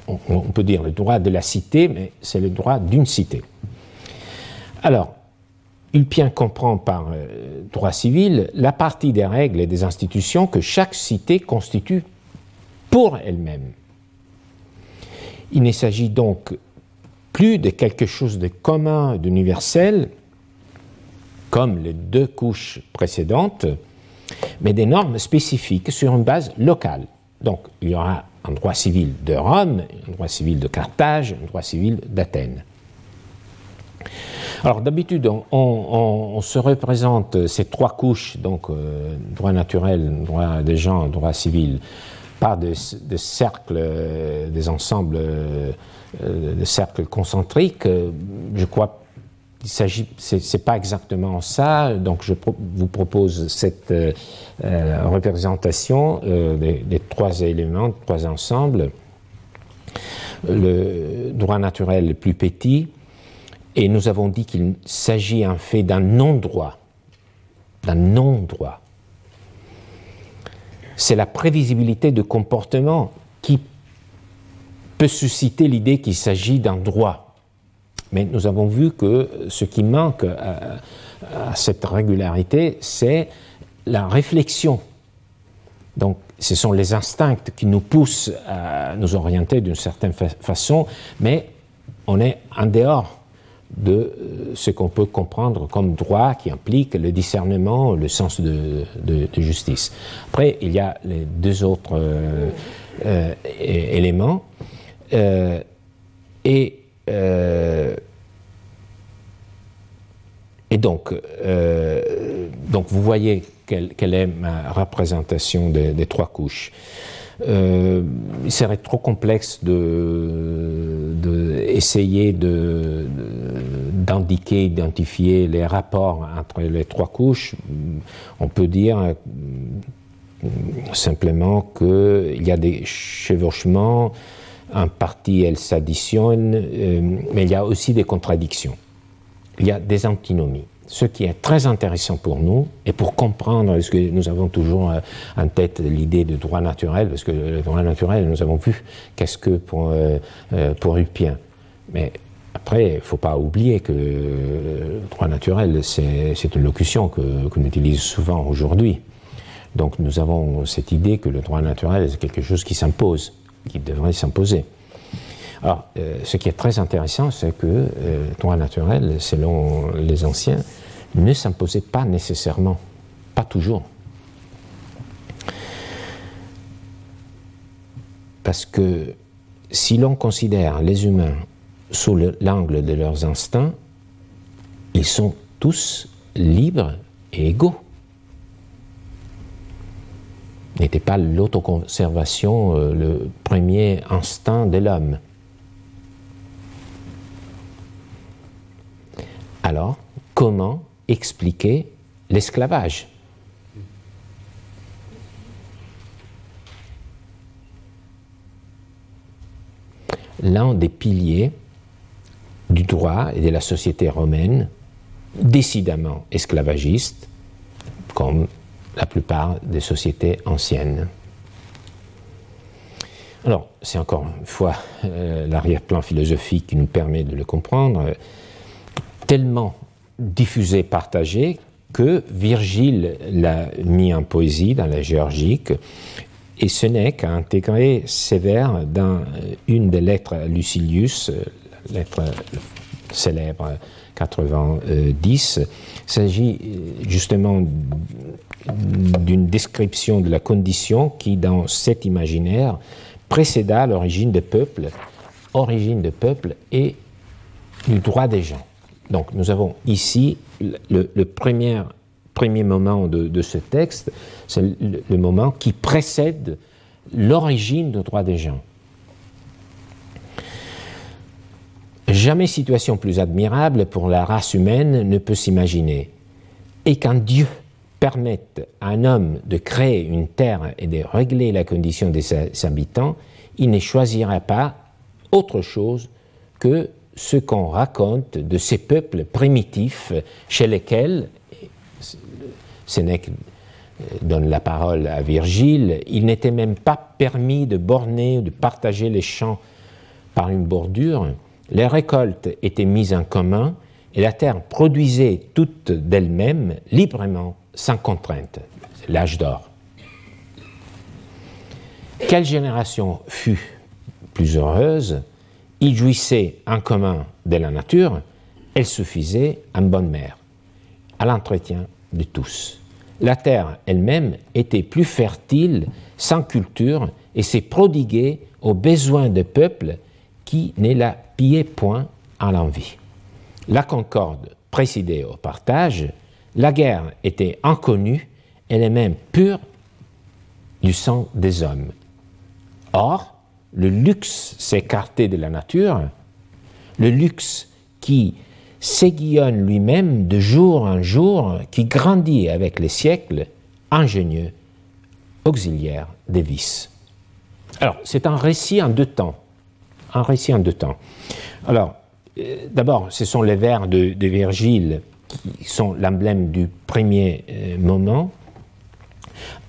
On peut dire le droit de la cité, mais c'est le droit d'une cité. Alors, Ulpien comprend par euh, droit civil la partie des règles et des institutions que chaque cité constitue pour elle-même. Il ne s'agit donc plus de quelque chose de commun, d'universel, comme les deux couches précédentes, mais des normes spécifiques sur une base locale. Donc il y aura un droit civil de Rome, un droit civil de Carthage, un droit civil d'Athènes. Alors d'habitude, on, se représente ces trois couches, donc euh, droit naturel, droit des gens, droit civil, par des, cercles, euh, des ensembles euh, de cercles concentriques. Je crois qu'il s'agit, c'est pas exactement ça, donc je vous propose cette représentation des, des, trois éléments, trois ensembles. Le droit naturel le plus petit, et nous avons dit qu'il s'agit en fait d'un non-droit, d'un non-droit. C'est la prévisibilité de comportement qui peut susciter l'idée qu'il s'agit d'un droit. Mais nous avons vu que ce qui manque à, cette régularité, c'est la réflexion. Donc, ce sont les instincts qui nous poussent à nous orienter d'une certaine façon, mais on est en dehors de euh, ce qu'on peut comprendre comme droit qui implique le discernement, le sens de, justice. Après, il y a les deux autres euh, euh, éléments. et, et donc, donc, vous voyez quelle, est ma représentation des trois couches. Euh, il serait trop complexe de, de essayer de, d'indiquer, identifier les rapports entre les trois couches. On peut dire euh, simplement qu'il y a des chevauchements, en partie elles s'additionnent, euh, mais il y a aussi des contradictions. Il y a des antinomies ce qui est très intéressant pour nous, et pour comprendre, parce que nous avons toujours euh, en tête l'idée de droit naturel, parce que le droit naturel, nous avons vu qu'est-ce que pour, euh, pour Ulpien. Mais après, il ne faut pas oublier que le droit naturel, c'est une locution qu'on utilise souvent aujourd'hui. Donc nous avons cette idée que le droit naturel, c'est quelque chose qui s'impose, qui devrait s'imposer. Alors, euh, ce qui est très intéressant, c'est que le euh, droit naturel, selon les anciens, ne s'imposait pas nécessairement, pas toujours. Parce que si l'on considère les humains sous l'angle de leurs instincts, ils sont tous libres et égaux. N'était pas l'autoconservation euh, le premier instinct de l'homme. Alors, comment expliquer l'esclavage? L'un des piliers du droit et de la société romaine, décidément esclavagiste, comme la plupart des sociétés anciennes. Alors, c'est encore une fois euh, l'arrière-plan philosophique qui nous permet de le comprendre tellement diffusé, partagé, que Virgile l'a mis en poésie dans la Géorgique, et Sénèque a intégré vers dans une des lettres à Lucilius, lettre célèbre 90. Il s'agit justement d'une description de la condition qui, dans cet imaginaire, précéda l'origine des peuples, origine des peuples et du droit des gens. Donc nous avons ici le, premier premier moment de, ce texte, c'est le, moment qui précède l'origine du droit des gens. Jamais situation plus admirable pour la race humaine ne peut s'imaginer. Et quand Dieu permette à un homme de créer une terre et de régler la condition des habitants, il ne choisira pas autre chose que ce qu'on raconte de ces peuples primitifs chez lesquels, Sénèque donne la parole à Virgile, il n'était même pas permis de borner, de partager les champs par une bordure, les récoltes étaient mises en commun et la terre produisait toute d'elle-même, librement, sans contrainte. L'âge d'or. Quelle génération fut plus heureuse? Il jouissait en commun de la nature, elle suffisait en bonne mère, à l'entretien de tous. La terre elle-même était plus fertile, sans culture, et s'est prodiguée aux besoins de peuples qui ne la pillaient point à l'envie. La concorde présidait au partage, la guerre était inconnue, elle est même pure du sang des hommes. Or, le luxe s'écartait de la nature, le luxe qui s'aiguillonne lui-même de jour en jour, qui grandit avec les siècles, ingénieux, auxiliaire des vices. Alors, c'est un récit en deux temps. Un récit en deux temps. Alors, euh, d'abord, ce sont les vers de, Virgile qui sont l'emblème du premier euh, moment.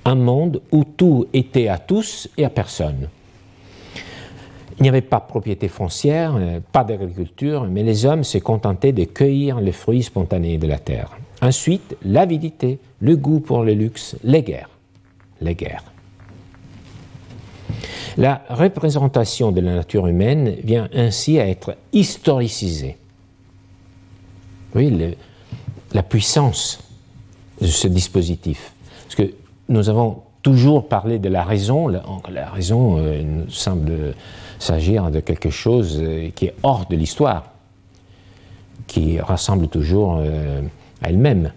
Un monde où tout était à tous et à personne. Il n'y avait pas de propriété foncière, euh, pas d'agriculture, mais les hommes se contentaient de cueillir les fruits spontanés de la terre. Ensuite, l'avidité, le goût pour le luxe, les guerres. Les guerres. La représentation de la nature humaine vient ainsi à être historicisée. Oui, la puissance de ce dispositif. Parce que nous avons toujours parlé de la raison. La, raison euh, semble s'agir de quelque chose euh, qui est hors de l'histoire, qui rassemble toujours euh, à elle-même.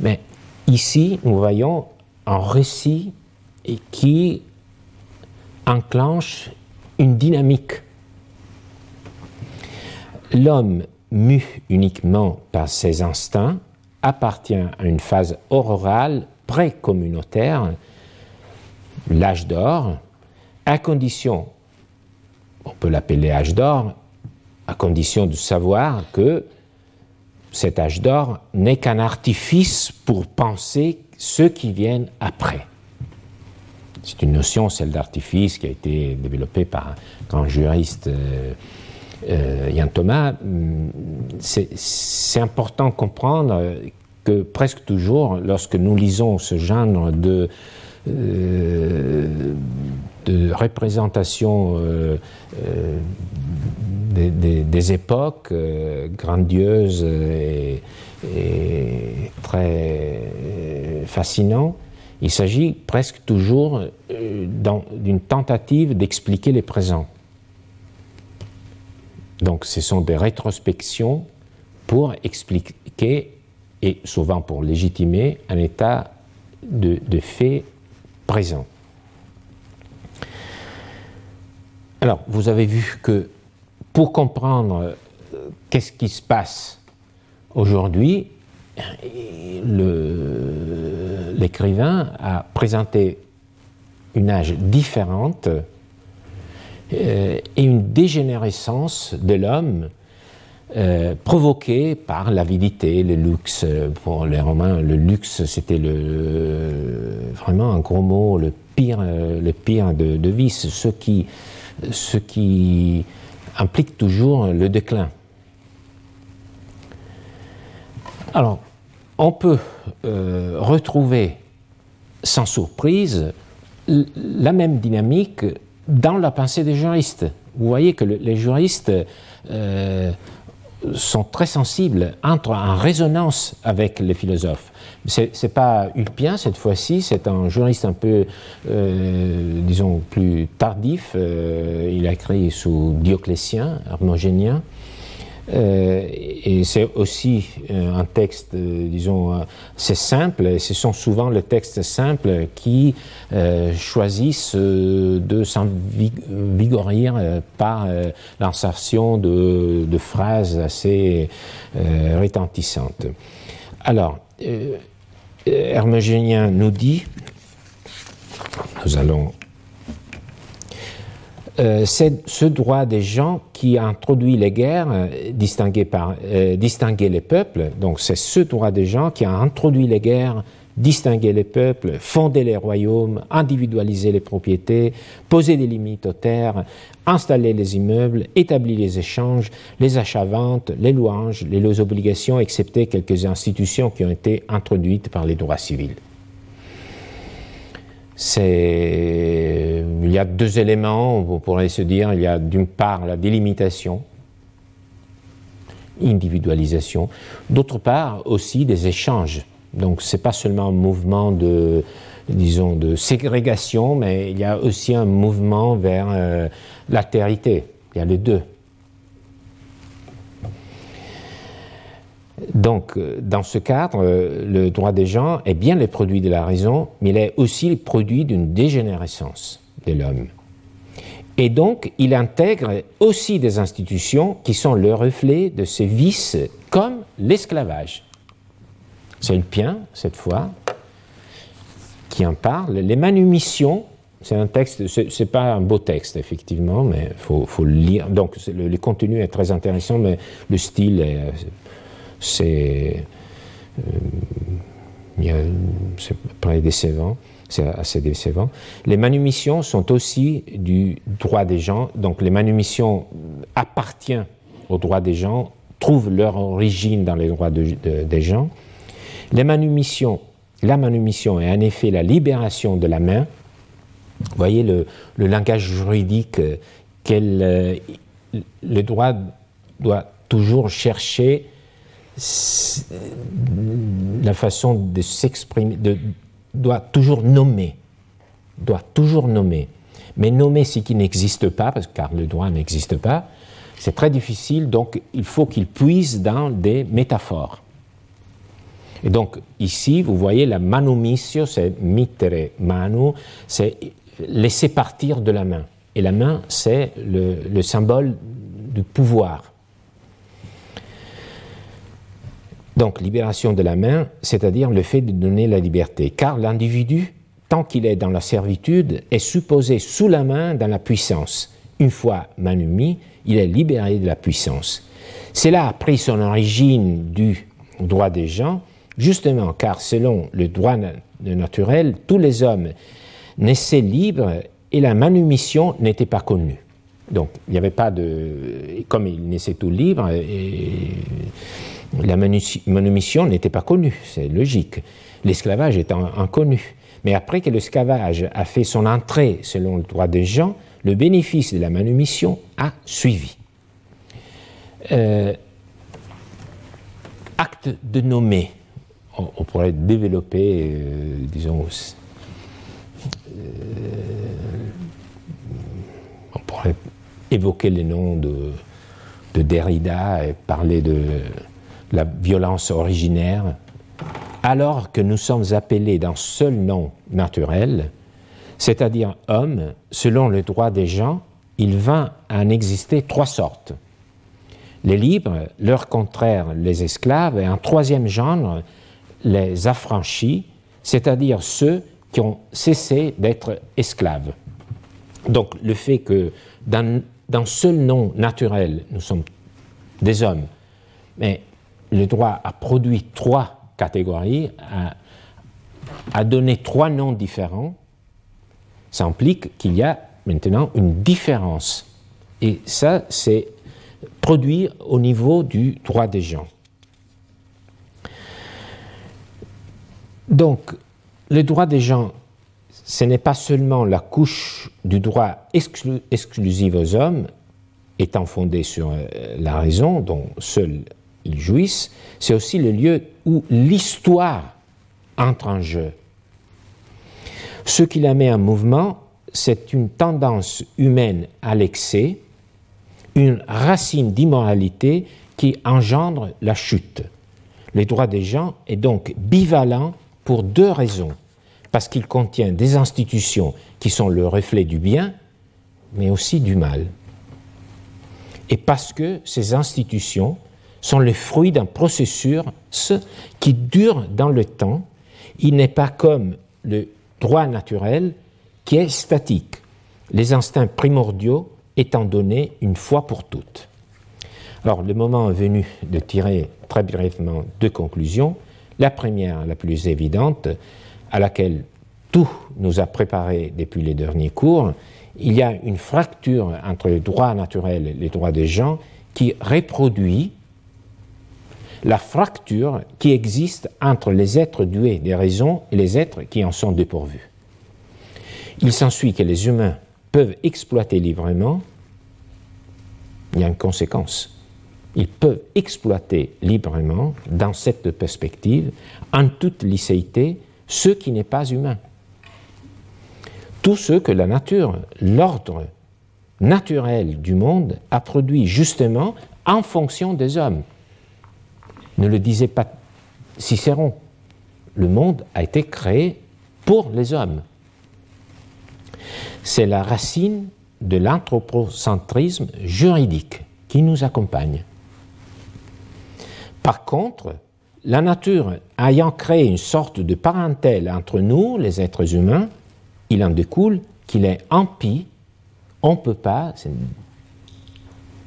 Mais ici, nous voyons un récit qui enclenche une dynamique. L'homme mu uniquement par ses instincts appartient à une phase aurorale pré-communautaire, l'âge d'or, à condition, on peut l'appeler âge d'or, à condition de savoir que cet âge d'or n'est qu'un artifice pour penser ceux qui viennent après. C'est une notion, celle d'artifice, qui a été développée par un grand juriste, euh, euh, Yann Thomas. Hum, c'est important de comprendre que presque toujours, lorsque nous lisons ce genre de, euh, représentation euh, des, époques grandieuses et, très fascinants, il s'agit presque toujours d'une tentative d'expliquer les présents. Donc ce sont des rétrospections pour expliquer et souvent pour légitimer un état de, fait présent. Alors, vous avez vu que pour comprendre euh, qu'est-ce qui se passe aujourd'hui, l'écrivain a présenté une âge différente et une dégénérescence de l'homme euh, provoquée par l'avidité, le luxe. Pour les Romains, le luxe, c'était vraiment un gros mot, le pire, le pire de, vice. Ce qui qui implique toujours le déclin. Alors, on peut euh, retrouver sans surprise la même dynamique dans la pensée des juristes. Vous voyez que les juristes euh, sont très sensibles, entrent en résonance avec les philosophes. C'est n'est pas Ulpien cette fois-ci, c'est un juriste un peu, euh, disons, plus tardif. Euh, il a écrit sous Dioclétien, hermogénien. Euh, et c'est aussi euh, un texte, euh, disons, c'est simple, et ce sont souvent les textes simples qui choisissent de s'envigorir par l'insertion de, phrases assez rétentissantes. Alors, Hermogénien nous dit, nous allons euh, c'est ce droit des gens qui a introduit les guerres, euh, distingué par, euh, distinguer les peuples. Donc c'est ce droit des gens qui a introduit les guerres, distingué les peuples, fondé les royaumes, individualisé les propriétés, posé des limites aux terres, installé les immeubles, établi les échanges, les achats-ventes, les louanges, les obligations, excepté quelques institutions qui ont été introduites par les droits civils il y a deux éléments, on pourrait se dire, il y a d'une part la délimitation, individualisation, d'autre part aussi des échanges. Donc c'est pas seulement un mouvement de, disons, de ségrégation, mais il y a aussi un mouvement vers euh, l'altérité. Il y a les deux. Donc, euh, dans ce cadre, euh, le droit des gens est bien le produit de la raison, mais il est aussi le produit d'une dégénérescence de l'homme. Et donc, il intègre aussi des institutions qui sont le reflet de ces vices, comme l'esclavage. C'est Ulpien, cette fois, qui en parle. Les manumissions, c'est un texte, c'est pas un beau texte, effectivement, mais il faut, le lire. Donc, le, contenu est très intéressant, mais le style est c'est euh, décevant, c'est assez décevant. Les manumissions sont aussi du droit des gens, donc les manumissions appartiennent au droit des gens, trouvent leur origine dans les droits des gens. Les manumissions, la manumission est en effet la libération de la main. Vous voyez le, langage juridique, euh, quel, euh, le droit doit toujours chercher la façon de s'exprimer doit toujours nommer, doit toujours nommer. Mais nommer ce qui n'existe pas, parce, car le droit n'existe pas, c'est très difficile, donc il faut qu'il puise dans des métaphores. Et donc ici, vous voyez la manumissio, c'est mittere manu, c'est laisser partir de la main. Et la main, c'est le symbole du pouvoir. Donc, libération de la main, c'est-à-dire le fait de donner la liberté. Car l'individu, tant qu'il est dans la servitude, est supposé sous la main dans la puissance. Une fois manumi, il est libéré de la puissance. Cela a pris son origine du droit des gens, justement car selon le droit naturel, tous les hommes naissaient libres et la manumission n'était pas connue. Donc, il n'y avait pas de. Comme ils naissaient tous libres, la manumission n'était pas connue, c'est logique. L'esclavage est inconnu. Mais après que l'esclavage a fait son entrée selon le droit des gens, le bénéfice de la manumission a suivi. Euh, acte de nommer. On, pourrait développer, euh, disons, euh, on pourrait évoquer les noms de, de Derrida et parler de la violence originaire, alors que nous sommes appelés d'un seul nom naturel, c'est-à-dire homme, selon le droit des gens, il vint à en exister trois sortes. Les libres, leur contraire, les esclaves, et un troisième genre, les affranchis, c'est-à-dire ceux qui ont cessé d'être esclaves. Donc le fait que d'un seul nom naturel, nous sommes des hommes, mais le droit a produit trois catégories, a, donné trois noms différents, ça implique qu'il y a maintenant une différence. Et ça, c'est produit au niveau du droit des gens. Donc, le droit des gens, ce n'est pas seulement la couche du droit exclusif aux hommes, étant fondé sur euh, la raison, dont seul ils jouissent, c'est aussi le lieu où l'histoire entre en jeu. Ce qui la met en mouvement, c'est une tendance humaine à l'excès, une racine d'immoralité qui engendre la chute. Les droits des gens est donc bivalent pour deux raisons. Parce qu'il contient des institutions qui sont le reflet du bien, mais aussi du mal. Et parce que ces institutions sont le fruit d'un processus qui dure dans le temps. Il n'est pas comme le droit naturel qui est statique, les instincts primordiaux étant donnés une fois pour toutes. Alors, le moment est venu de tirer très brièvement deux conclusions. La première, la plus évidente, à laquelle tout nous a préparé depuis les derniers cours, il y a une fracture entre le droit naturel et les droits des gens qui reproduit la fracture qui existe entre les êtres doués des raisons et les êtres qui en sont dépourvus. Il s'ensuit que les humains peuvent exploiter librement, il y a une conséquence. Ils peuvent exploiter librement, dans cette perspective, en toute licéité, ce qui n'est pas humain. Tout ce que la nature, l'ordre naturel du monde a produit justement en fonction des hommes ne le disait pas Cicéron. Le monde a été créé pour les hommes. C'est la racine de l'anthropocentrisme juridique qui nous accompagne. Par contre, la nature ayant créé une sorte de parentèle entre nous, les êtres humains, il en découle qu'il est impie, on ne peut pas,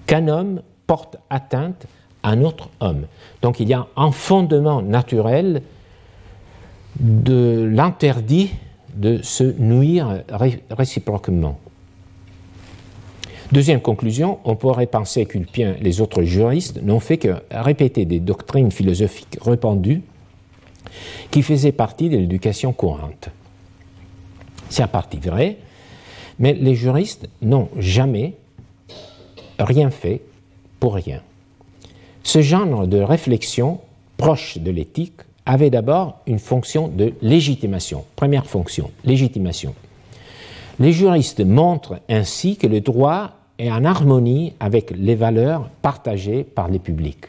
qu'un homme porte atteinte un autre homme. Donc il y a un fondement naturel de l'interdit de se nuire réciproquement. Deuxième conclusion, on pourrait penser qu'Ulpien les autres juristes n'ont fait que répéter des doctrines philosophiques répandues qui faisaient partie de l'éducation courante. C'est à partie vrai, mais les juristes n'ont jamais rien fait pour rien. Ce genre de réflexion proche de l'éthique avait d'abord une fonction de légitimation. Première fonction, légitimation. Les juristes montrent ainsi que le droit est en harmonie avec les valeurs partagées par les publics.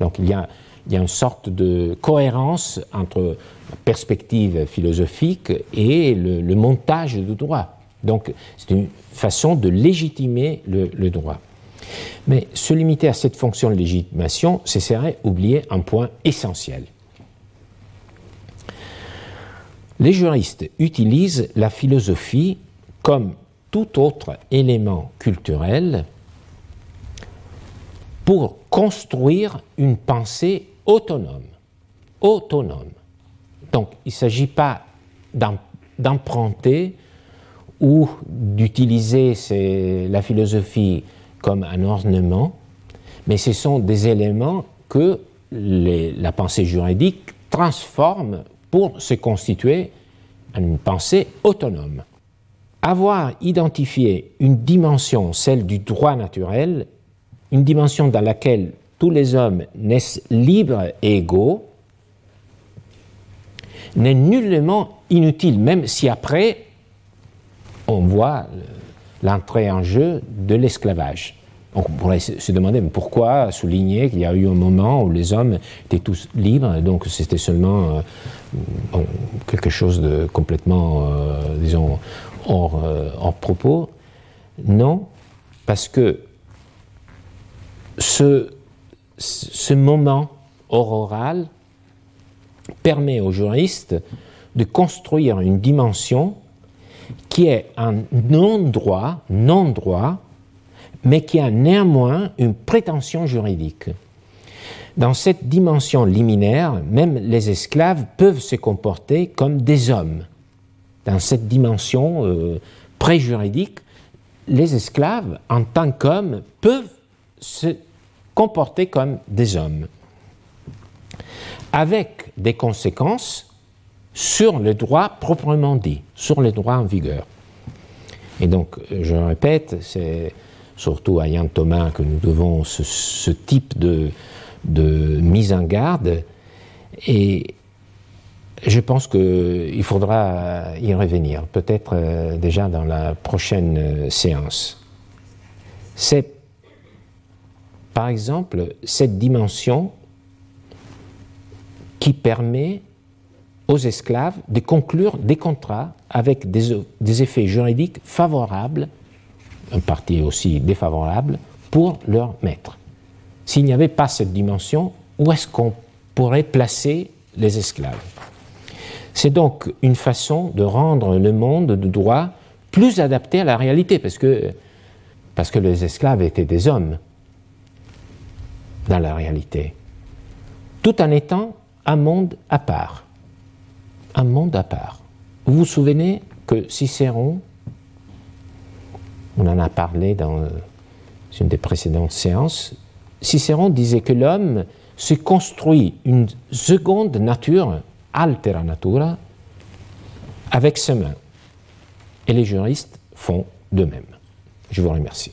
Donc il y a, une sorte de cohérence entre la perspective philosophique et le, montage du droit. Donc c'est une façon de légitimer le droit. Mais se limiter à cette fonction de légitimation, ce serait oublier un point essentiel. Les juristes utilisent la philosophie comme tout autre élément culturel pour construire une pensée autonome. Autonome. Donc il ne s'agit pas d'emprunter ou d'utiliser la philosophie comme un ornement, mais ce sont des éléments que la pensée juridique transforme pour se constituer une pensée autonome. Avoir identifié une dimension, celle du droit naturel, une dimension dans laquelle tous les hommes naissent libres et égaux, n'est nullement inutile, même si après on voit l'entrée en jeu de l'esclavage. On pourrait se demander pourquoi souligner qu'il y a eu un moment où les hommes étaient tous libres, donc c'était seulement euh, quelque chose de complètement, euh, disons, hors, euh, hors, propos? Non, parce que ce, ce moment auroral permet aux juristes de construire une dimension qui est un non-droit, non-droit, mais qui a néanmoins une prétention juridique. Dans cette dimension liminaire, même les esclaves peuvent se comporter comme des hommes. Dans cette dimension euh, pré-juridique, les esclaves, en tant qu'hommes, peuvent se comporter comme des hommes, avec des conséquences sur le droit proprement dit, sur le droit en vigueur. Et donc, je répète, c'est surtout à Yann Thomas que nous devons ce, type de, de, mise en garde. Et je pense qu'il faudra y revenir, peut-être euh, déjà dans la prochaine séance. C'est par exemple, cette dimension qui permet aux esclaves de conclure des contrats avec des, effets juridiques favorables, en partie aussi défavorables, pour leur maître. S'il n'y avait pas cette dimension, où est-ce qu'on pourrait placer les esclaves? C'est donc une façon de rendre le monde de droit plus adapté à la réalité, parce que, parce que les esclaves étaient des hommes dans la réalité, tout en étant un monde à part. Un monde à part. Vous vous souvenez que Cicéron, on en a parlé dans une des précédentes séances, Cicéron disait que l'homme se construit une seconde nature, altera natura, avec ses mains. Et les juristes font de même. Je vous remercie.